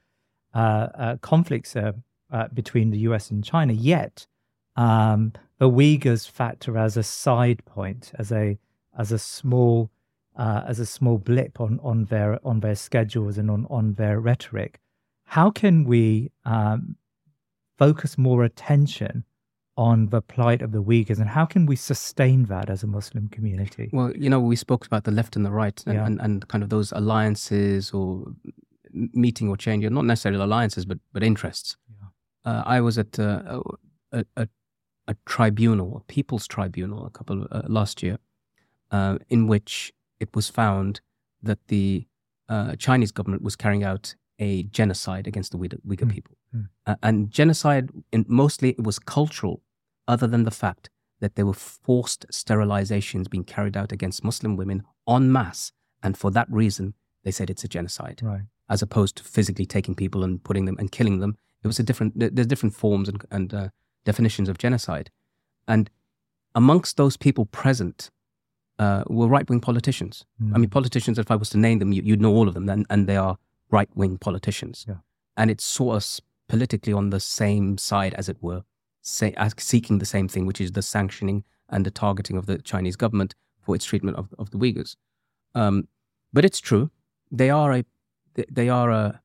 uh, uh, conflicts uh, uh, between the US and China. Yet, um, the Uyghurs factor as a side point, as a as a small as a small blip on on their on their schedules and on on their rhetoric. How can we um, focus more attention on the plight of the Uyghurs, and how can we sustain that as a Muslim community? Well, you know, we spoke about the left and the right, and, Yeah. and, and kind of those alliances or meeting or changing, not necessarily alliances, but but interests. Yeah. Uh, I was at uh, a, a a tribunal, a people's tribunal, a couple of, uh, last year, uh, in which it was found that the uh, Chinese government was carrying out a genocide against the Uyghur, Uyghur Mm, people, mm. Uh, and genocide. In, mostly, it was cultural, other than the fact that there were forced sterilizations being carried out against Muslim women en masse, and for that reason, they said it's a genocide Right. as opposed to physically taking people and putting them and killing them. It was a different. There's different forms and, and uh, definitions of genocide, and amongst those people present uh, were right wing politicians. I Mm. mean, politicians. If I was to name them, you, you'd know all of them, and, and they are right wing politicians. Yeah. and it saw us politically on the same side, as it were, say, seeking the same thing, which is the sanctioning and the targeting of the Chinese government for its treatment of, of the Uyghurs. Um, but it's true; they are a they are a,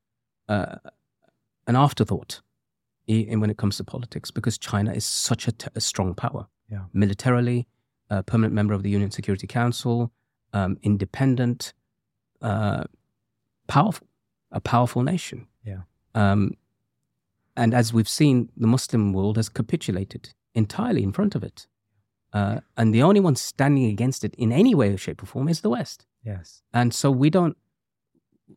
a an afterthought in when it comes to politics because China is such a, t- a strong power Yeah. militarily, a permanent member of the UN Security Council, um, independent, uh, powerful, a powerful nation. Yeah. Um, and as we've seen, the Muslim world has capitulated entirely in front of it. Uh, and the only one standing against it in any way, shape, or form is the West. Yes. And so we don't,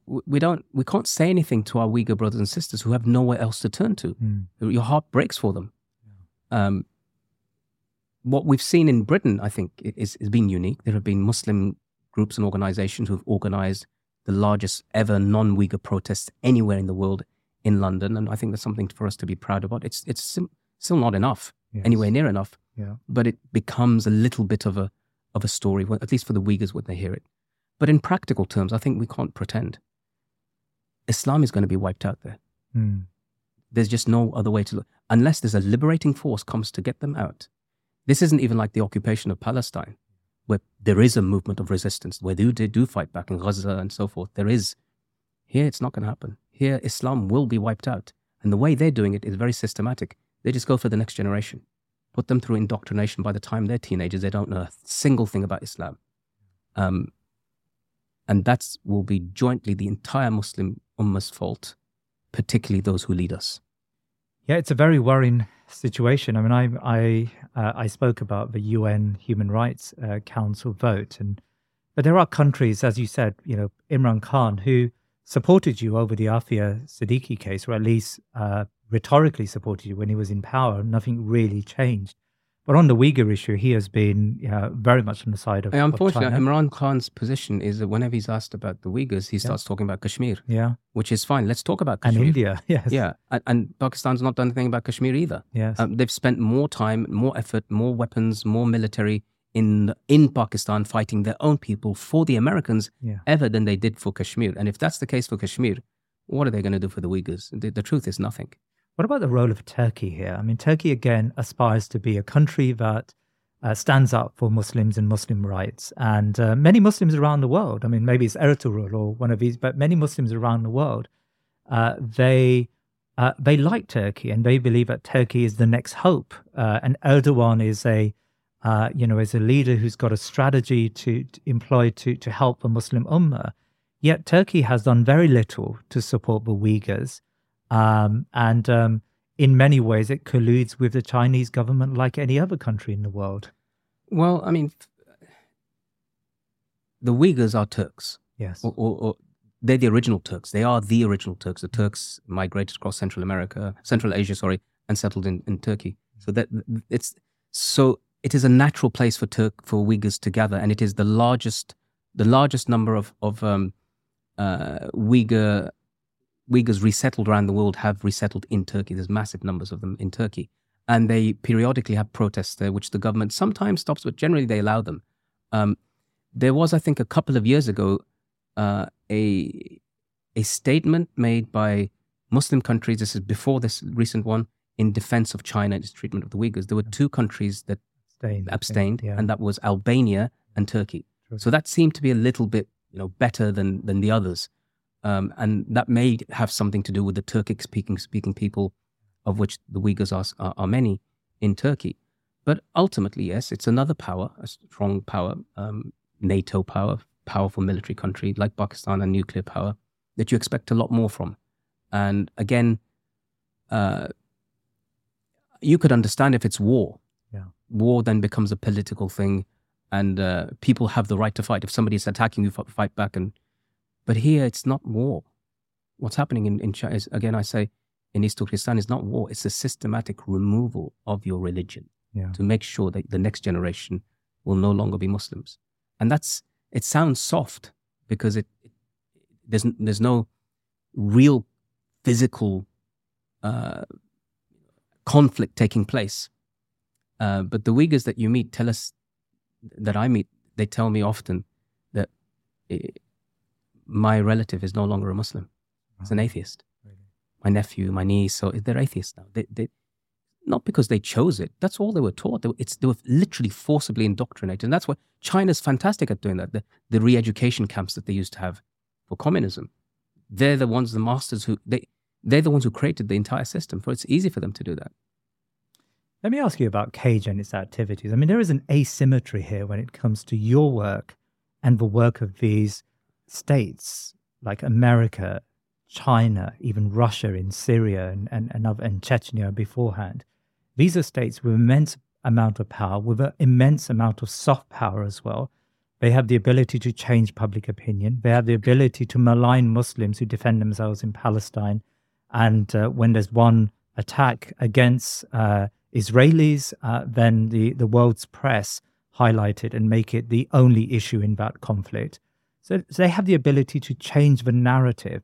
we don't, we can't say anything to our Uyghur brothers and sisters who have nowhere else to turn to. Mm. Your heart breaks for them. Um, what we've seen in Britain, I think, is, is been unique. There have been Muslim groups and organizations who've organized the largest ever non Uyghur protests anywhere in the world in London. And I think that's something for us to be proud about. It's, it's sim- still not enough, Yes. anywhere near enough, Yeah. but it becomes a little bit of a, of a story, well, at least for the Uyghurs when they hear it. But in practical terms, I think we can't pretend. Islam is going to be wiped out there. Mm. There's just no other way to look. Unless there's a liberating force comes to get them out. This isn't even like the occupation of Palestine, where there is a movement of resistance, where they do, do fight back in Gaza and so forth. There is. Here, it's not going to happen. Here, Islam will be wiped out. And the way they're doing it is very systematic. They just go for the next generation, put them through indoctrination. By the time they're teenagers, they don't know a single thing about Islam. Um, and that will be jointly the entire Muslim Ummah's fault, particularly those who lead us. Yeah, it's a very worrying situation. I mean, I I uh, I spoke about the UN Human Rights uh, Council vote, and but there are countries, as you said, you know, Imran Khan, who supported you over the Aafia Siddiqui case, or at least uh, rhetorically supported you when he was in power. Nothing really changed. But on the Uyghur issue, he has been uh, very much on the side of. And of unfortunately, China. Imran Khan's position is that whenever he's asked about the Uyghurs, he starts talking about Kashmir, yeah, which is fine. Let's talk about and Kashmir. India, yes, Yeah, and, and Pakistan's not done anything about Kashmir either. yes, Um, they've spent more time, more effort, more weapons, more military in in Pakistan fighting their own people for the Americans yeah. ever than they did for Kashmir. And if that's the case for Kashmir, what are they going to do for the Uyghurs? The, the truth is nothing. What about the role of Turkey here? I mean, Turkey again aspires to be a country that uh, stands up for Muslims and Muslim rights. And uh, many Muslims around the world, I mean, maybe it's Ertugrul or one of these, but many Muslims around the world, uh, they uh, they like Turkey and they believe that Turkey is the next hope. Uh, and Erdogan is a uh, you know is a leader who's got a strategy to, to employ to to help the Muslim Ummah. Yet Turkey has done very little to support the Uyghurs. Um, and um, in many ways, it colludes with the Chinese government like any other country in the world. Well, I mean, the Uyghurs are Turks. Yes. or, or, or they're the original Turks. They are the original Turks. The Turks migrated across Central America, Central Asia, sorry, and settled in, in Turkey. So that it's so it is a natural place for Turk for Uyghurs to gather, and it is the largest the largest number of of um, uh, Uyghur Uyghurs resettled around the world have resettled in Turkey. There's massive numbers of them in Turkey, and they periodically have protests there, which the government sometimes stops, but generally they allow them. Um, there was, I think, a couple of years ago, uh, a a statement made by Muslim countries. This is before this recent one in defense of China and its treatment of the Uyghurs. There were two countries that Abstained. Abstained, Yeah. and that was Albania and Turkey. True. So that seemed to be a little bit, you know, better than than the others, um, and that may have something to do with the Turkic speaking speaking people, of which the Uyghurs are, are are many in Turkey. But ultimately, yes, it's another power, a strong power, um, NATO power, powerful military country like Pakistan, and nuclear power that you expect a lot more from. And again, uh, you could understand if it's war. War then becomes a political thing, and uh, people have the right to fight. If somebody is attacking you, fight back. And but here it's not war. What's happening in in China is again, I say, in East Turkestan is not war. It's a systematic removal of your religion Yeah. to make sure that the next generation will no longer be Muslims. And that's it sounds soft because it, it there's there's no real physical uh, conflict taking place. Uh, but the Uyghurs that you meet tell us that I meet, they tell me often that eh, my relative is no longer a Muslim; he's an atheist. Really? my nephew, my niece, so they're atheists now. They, they, not because they chose it. That's all they were taught. They, it's, they were literally forcibly indoctrinated. And that's what China's fantastic at doing that. The, the re education camps that they used to have for communism. They're the ones, the masters who, they, they're the ones who created the entire system. So it's easy for them to do that. Let me ask you about Cage and its activities. I mean, there is an asymmetry here when it comes to your work and the work of these states like America, China, even Russia in Syria and, and, and, and Chechnya beforehand. These are states with immense amount of power, with an immense amount of soft power as well. They have the ability to change public opinion. They have the ability to malign Muslims who defend themselves in Palestine. And uh, when there's one attack against uh, Israelis, uh, then the, the world's press highlight it and make it the only issue in that conflict. So, so they have the ability to change the narrative.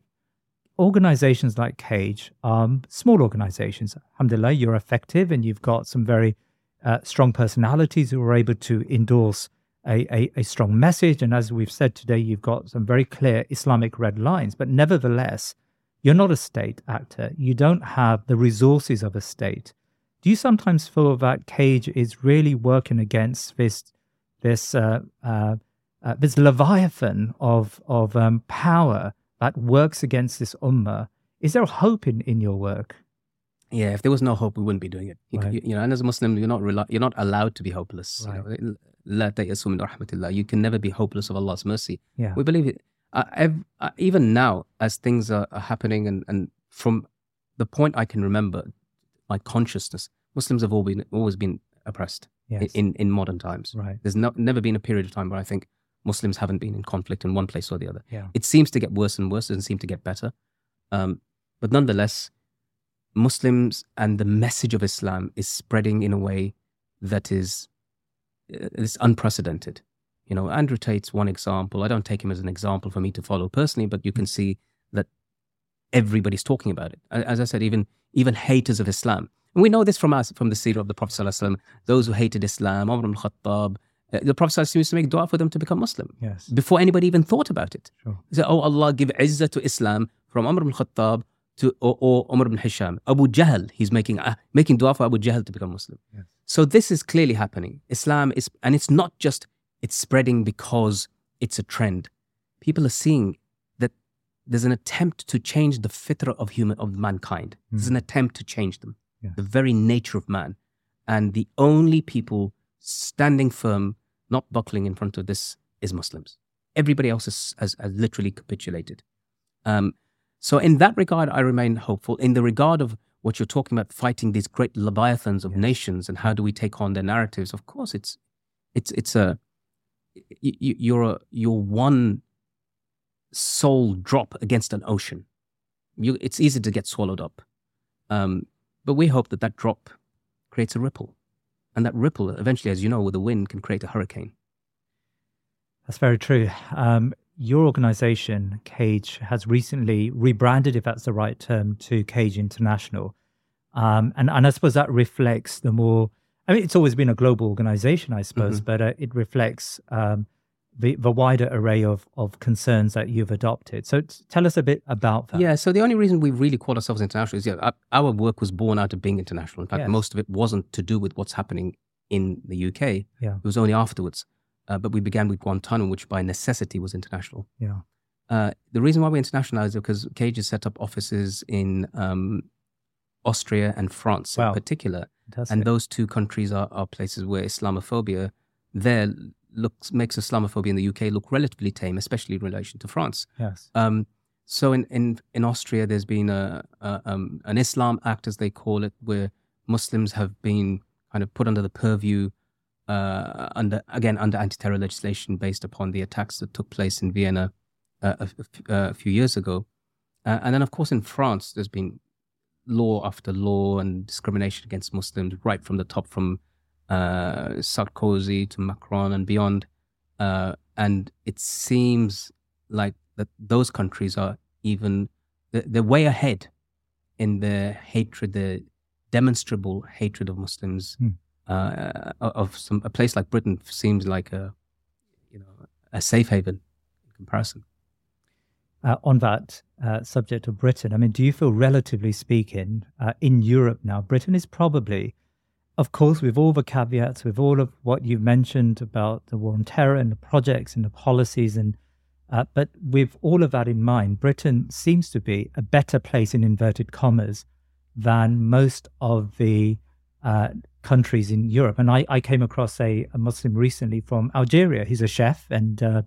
Organizations like Cage are small organizations. Alhamdulillah, you're effective and you've got some very uh, strong personalities who are able to endorse a, a, a, strong message. And as we've said today, you've got some very clear Islamic red lines. But nevertheless, you're not a state actor. You don't have the resources of a state. Do you sometimes feel that Cage is really working against this this uh, uh, uh, this leviathan of of um, power that works against this ummah? Is there hope in, in your work? Yeah, if there was no hope, we wouldn't be doing it. You, Right. you, you know, and as a Muslim, you're not rela- you're not allowed to be hopeless. Right. You, know, La tayasu min rahmatillah. you can never be hopeless of Allah's mercy. Yeah. We believe it. Uh, ev- uh, even now, as things are, are happening, and, and from the point I can remember, my consciousness, Muslims have all been, always been oppressed Yes. in, in modern times. right. There's no, never been a period of time where I think Muslims haven't been in conflict in one place or the other. Yeah. It seems to get worse and worse, doesn't seem to get better. Um, but nonetheless, Muslims and the message of Islam is spreading in a way that is, uh, is unprecedented. You know, Andrew Tate's one example. I don't take him as an example for me to follow personally, but you can see that everybody's talking about it. As I said, even even haters of Islam. And we know this from us, from the seerah of the Prophet ﷺ, those who hated Islam, Umar ibn Khattab. uh, The Prophet ﷺ used to make dua for them to become Muslim Yes. before anybody even thought about it. Sure. He said, Oh Allah, give izzah to Islam from Umar ibn Khattab to or, or Umar ibn Hisham. Abu Jahl, he's making uh, making dua for Abu Jahl to become Muslim. Yes. So this is clearly happening. Islam is, and it's not just it's spreading because it's a trend. People are seeing there's an attempt to change the fitrah of human of mankind. There's an attempt to change them, Yes. the very nature of man, and the only people standing firm, not buckling in front of this, is Muslims. Everybody else has, has, has literally capitulated. Um, so, in that regard, I remain hopeful. In the regard of what you're talking about, fighting these great leviathans of nations, and how do we take on their narratives? Of course, it's it's it's a y- y- you're a you're one soul drop against an ocean. You, it's easy to get swallowed up, um, but we hope that that drop creates a ripple, and that ripple eventually, as you know, with the wind, can create a hurricane. That's very true. Um, your organization, Cage, has recently rebranded, if that's the right term, to Cage International. Um, and, and I suppose that reflects the more, I mean, it's always been a global organization, I suppose, Mhm. but uh, it reflects um, the, the wider array of, of concerns that you've adopted. So t- tell us a bit about that. Yeah, so the only reason we really call ourselves international is yeah, our, our work was born out of being international. In fact, Yes. most of it wasn't to do with what's happening in the UK. Yeah. It was only afterwards. Uh, but we began with Guantanamo, which by necessity was international. Yeah. Uh, the reason why we internationalized international is because Cage has set up offices in um, Austria and France Wow. in particular. Fantastic. And those two countries are, are places where Islamophobia there looks makes Islamophobia in the UK look relatively tame, especially in relation to France. yes. Um, so in, in, in Austria, there's been a, a um, an Islam Act, as they call it, where Muslims have been kind of put under the purview, uh, under again under anti-terror legislation based upon the attacks that took place in Vienna uh, a, a uh, few years ago, uh, and then of course in France, there's been law after law and discrimination against Muslims right from the top, from uh, Sarkozy to Macron and beyond. Uh, and it seems like that those countries are even they're, they're way ahead in the hatred, the demonstrable hatred of Muslims. Hmm. Uh, of some a place like Britain seems like a you know a safe haven in comparison. uh, on that uh, subject of Britain, I mean, do you feel, relatively speaking, uh, in Europe now, Britain is probably, of course, with all the caveats, with all of what you've mentioned about the war on terror and the projects and the policies, and uh, but with all of that in mind, Britain seems to be a better place in inverted commas than most of the uh, countries in Europe. And I, I came across a, a, Muslim recently from Algeria. He's a chef and uh,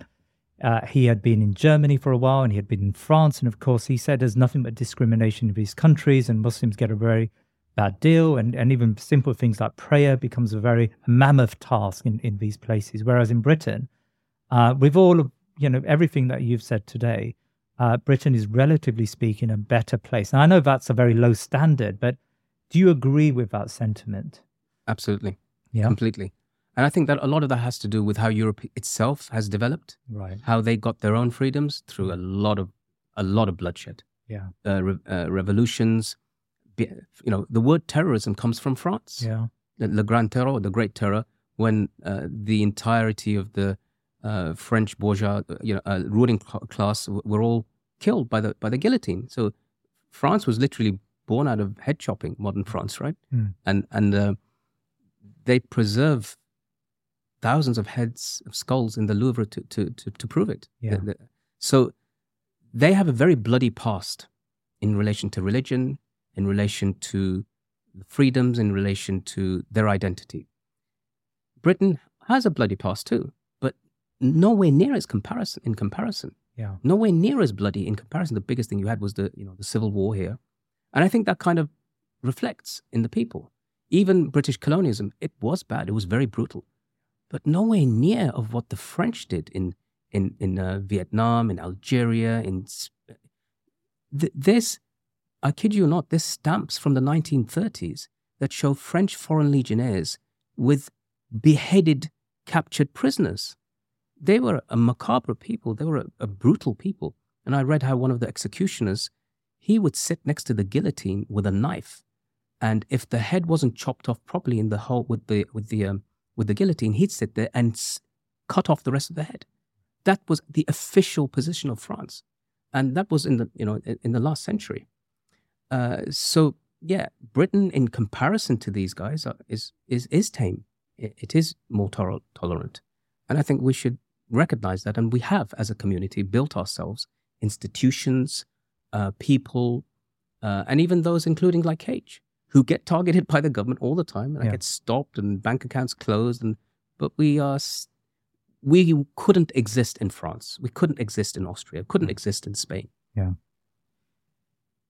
uh, he had been in Germany for a while and he had been in France. And of course, he said there's nothing but discrimination in these countries and Muslims get a very bad deal. And, and even simple things like prayer becomes a very mammoth task in, in these places. Whereas in Britain, uh, with all of you know everything that you've said today, uh, Britain is relatively speaking a better place. And I know that's a very low standard, but do you agree with that sentiment? Absolutely. Yeah. Completely. And I think that a lot of that has to do with how Europe itself has developed, right? How they got their own freedoms through a lot of a lot of bloodshed. Yeah, uh, re- uh, revolutions. You know, the word terrorism comes from France. Yeah, the, the Grand Terror, the Great Terror, when uh, the entirety of the uh, French bourgeois, uh, you know, uh, ruling class were all killed by the by the guillotine. So France was literally born out of head chopping, modern France, right? Mm. And and they preserve thousands of heads of skulls in the Louvre to, to, to, to prove it. Yeah. So they have a very bloody past in relation to religion, in relation to freedoms, in relation to their identity. Britain has a bloody past too, but nowhere near as comparison in comparison. Yeah. Nowhere near as bloody in comparison. The biggest thing you had was the, you know, the civil war here. And I think that kind of reflects in the people. Even British colonialism, it was bad. It was very brutal but nowhere near of what the French did in in in uh, Vietnam, in Algeria, in th- this. I kid you not, there's stamps from the 1930s that show French foreign legionnaires with beheaded, captured prisoners. They were a macabre people. They were a, a brutal people. And I read how one of the executioners, he would sit next to the guillotine with a knife, and if the head wasn't chopped off properly in the hole with the with the um, with the guillotine, he'd sit there and s- cut off the rest of the head. That was the official position of France, and that was in the you know in, in the last century. Uh, so yeah, Britain, in comparison to these guys, are, is is is tame. It, it is more to- tolerant, and I think we should recognize that. And we have, as a community, built ourselves institutions, uh, people, uh, and even those, including like Cage, who get targeted by the government all the time and yeah. get stopped and bank accounts closed. And but we are we couldn't exist in France. We couldn't exist in Austria. Couldn't exist in Spain. Yeah.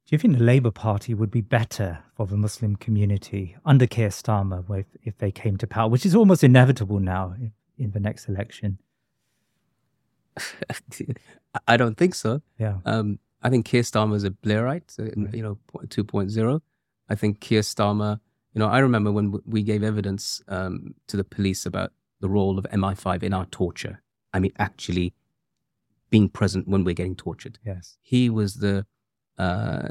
Do you think the Labour Party would be better for the Muslim community under Keir Starmer if, if they came to power, which is almost inevitable now in, in the next election? I don't think so. Yeah. Um, I think Keir Starmer is a Blairite, you know, 2.0. I think Keir Starmer, you know, I remember when we gave evidence um, to the police about the role of MI5 in our torture. I mean, actually being present when we're getting tortured. Yes. He was the uh,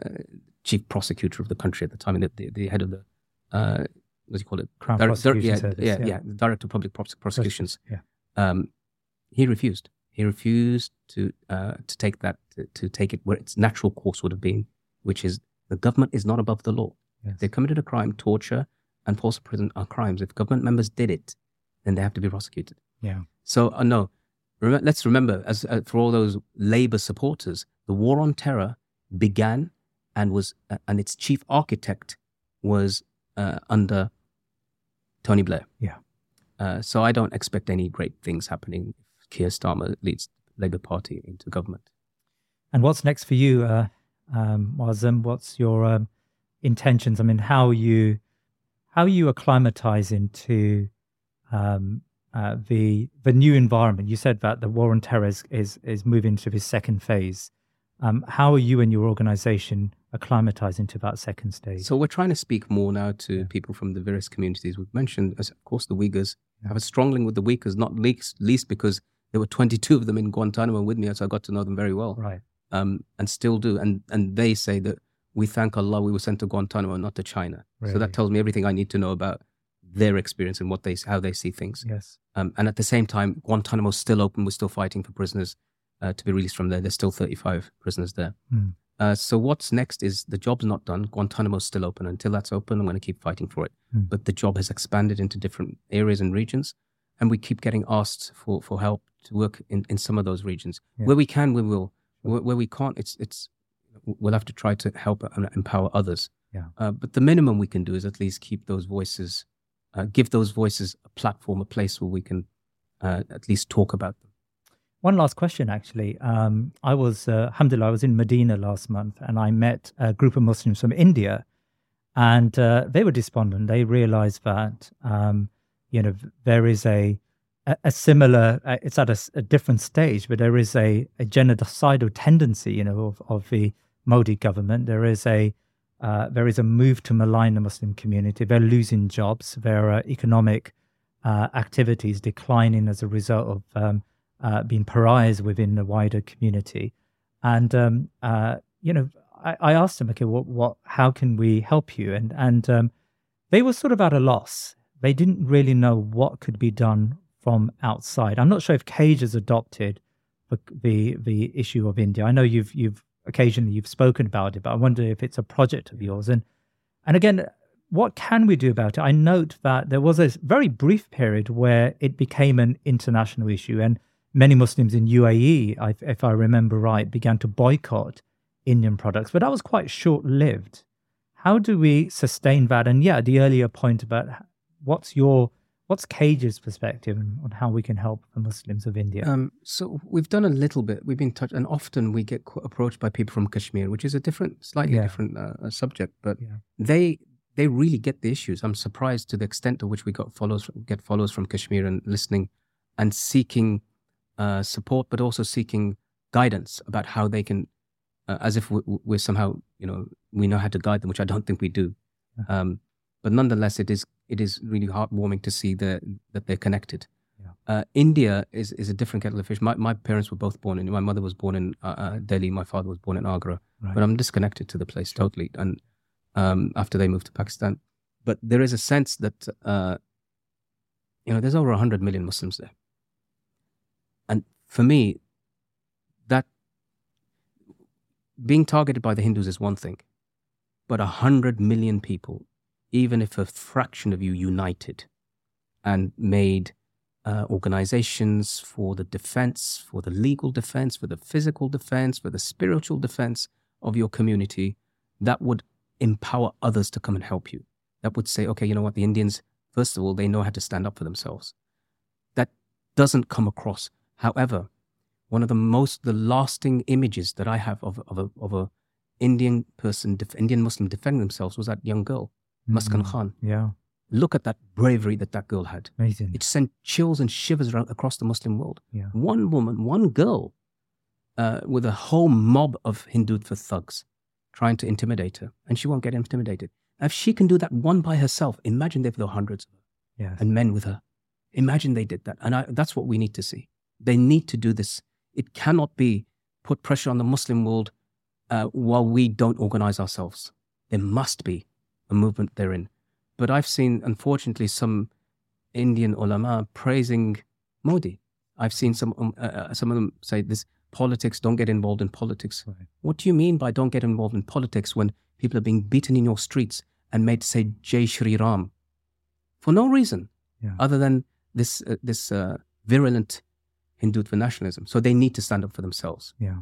chief prosecutor of the country at the time, and the, the, head of the, uh, what do you call it? Crown Dir- Prosecution yeah, Service. Yeah, yeah, yeah, the Director of Public Prosecutions. Yeah. Um, he refused. He refused to uh, to take that to, to take it where its natural course would have been, which is the government is not above the law. Yes. They committed a crime, torture and false imprisonment are crimes. If government members did it, then they have to be prosecuted. Yeah. So uh, no, Rem- let's remember, as uh, for all those Labour supporters, the war on terror began and was uh, and its chief architect was uh, under Tony Blair. Yeah. Uh, so I don't expect any great things happening if Keir Starmer leads the Labour Party into government. And what's next for you, uh, um? What's your um, intentions? I mean, how you how you acclimatize into um, uh, the the new environment. You said that the war on terror is is, is moving to this second phase. Um, how are you and your organization acclimatizing to that second stage? So we're trying to speak more now to yeah. people from the various communities we've mentioned. As of course, the Uyghurs yeah. have a strong link with the Uyghurs, not least, least because there were 22 of them in Guantanamo with me, so I got to know them very well. Right. Um, and still do. And and they say that we thank Allah we were sent to Guantanamo, not to China. Really? So that tells me everything I need to know about their experience and what they how they see things. Yes. Um, and at the same time, Guantanamo is still open. We're still fighting for prisoners. Uh, to be released from there. There's still 35 prisoners there. Mm. Uh, so what's next is the job's not done. Guantanamo's still open. Until that's open, I'm going to keep fighting for it. Mm. But the job has expanded into different areas and regions, and we keep getting asked for, for help to work in, in some of those regions. Yeah. Where we can, we will. Where, where we can't, it's it's we'll have to try to help and empower others. Yeah. Uh, but the minimum we can do is at least keep those voices, uh, give those voices a platform, a place where we can uh, at least talk about. One last question, actually. Um, I was, uh, alhamdulillah, I was in Medina last month and I met a group of Muslims from India and uh, they were despondent. They realized that, um, you know, there is a, a, similar, uh, it's at a, a, different stage, but there is a, a genocidal tendency, you know, of, of the Modi government. There is a, uh, there is a move to malign the Muslim community. They're losing jobs. Their uh, economic uh, activities declining as a result of um, uh, being pariahs within the wider community. And um, uh, you know, I, I, asked them, okay, what, what, how can we help you? And and um, they were sort of at a loss. They didn't really know what could be done from outside. I'm not sure if Cage has adopted the the, the issue of India. I know you've you've occasionally you've spoken about it, but I wonder if it's a project of yours. And and again, what can we do about it? I note that there was a very brief period where it became an international issue, and many Muslims in UAE, if I remember right, began to boycott Indian products, but that was quite short lived. How do we sustain that? And yeah, the earlier point about what's your what's Cage's perspective on how we can help the Muslims of India? Um, so we've done a little bit. We've been touched, and often we get approached by people from Kashmir, which is a different, slightly yeah. different uh, subject. But yeah. they they really get the issues. I'm surprised to the extent to which we got follows get follows from Kashmir and listening and seeking uh, support, but also seeking guidance about how they can, uh, as if we're somehow, you know, we know how to guide them, which I don't think we do. Um, but nonetheless, it is it is really heartwarming to see the, that they're connected. Yeah. Uh, India is, is a different kettle of fish. My, my parents were both born in. My mother was born in uh, uh, Delhi. My father was born in Agra. Right. But I'm disconnected to the place totally. And um, after they moved to Pakistan, but there is a sense that uh, you know there's over 100 million Muslims there for me, that being targeted by the Hindus is one thing, but a hundred million people, even if a fraction of you united and made uh, organizations for the defense, for the legal defense, for the physical defense, for the spiritual defense of your community, that would empower others to come and help you. That would say, okay, you know what, the Indians, first of all, they know how to stand up for themselves. That doesn't come across However, one of the most the lasting images that I have of of a, of a Indian person, Indian Muslim defending themselves was that young girl, mm Muskan Khan. Yeah. Look at that bravery that that girl had. Amazing. It sent chills and shivers around, across the Muslim world. Yeah. One woman, one girl, uh, with a whole mob of Hindutva thugs trying to intimidate her, and she won't get intimidated. Now, If she can do that one by herself, imagine if there were hundreds of her yes. and men with her. Imagine they did that. And I, that's what we need to see. They need to do this. It cannot be put pressure on the Muslim world uh, while we don't organize ourselves. There must be a movement therein. But I've seen, unfortunately, some Indian ulama praising Modi. I've seen some um, uh, uh, some of them say this politics. Don't get involved in politics. Right. What do you mean by don't get involved in politics when people are being beaten in your streets and made to say Jai Shri Ram for no reason yeah. other than this uh, this virulent Hindutva nationalism. So they need to stand up for themselves. Yeah.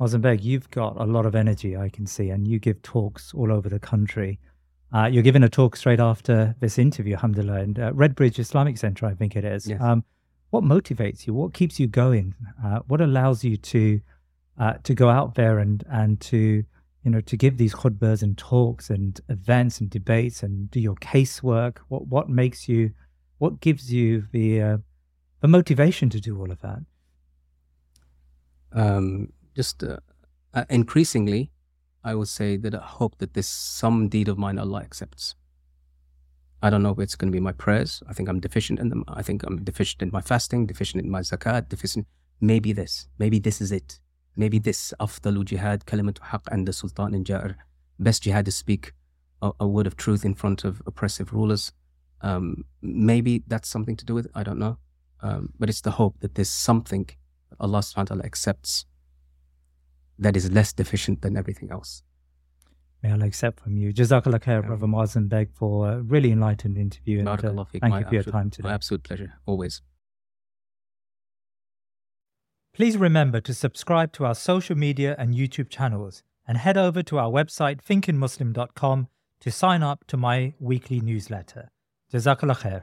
Moazzam Begg, you've got a lot of energy, I can see, and you give talks all over the country. Uh, you're giving a talk straight after this interview, alhamdulillah, in uh, Redbridge Islamic Center, I think it is. Yes. Um, what motivates you? What keeps you going? Uh, what allows you to uh, to go out there and and to you know to give these khutbahs and talks and events and debates and do your casework? What what makes you? What gives you the uh, the motivation to do all of that? Um, just uh, uh, increasingly, I would say that I hope that this some deed of mine Allah accepts. I don't know if it's going to be my prayers. I think I'm deficient in them. I think I'm deficient in my fasting, deficient in my zakat, deficient. Maybe this. Maybe this is it. Maybe this afdalu jihad, kalimatu haq, and the sultan in Ja'ir. Best jihad to speak a, a, word of truth in front of oppressive rulers. Um, maybe that's something to do with it. I don't know. Um, but it's the hope that there's something Allah subhanahu wa ta'ala accepts that is less deficient than everything else. May Allah accept from you. Jazakallah khair, yeah. Brother Moazzam Begg, for a really enlightened interview. And, uh, thank you for your time today. My absolute pleasure, always. Please remember to subscribe to our social media and YouTube channels and head over to our website thinkingmuslim.com to sign up to my weekly newsletter. Jazakallah khair.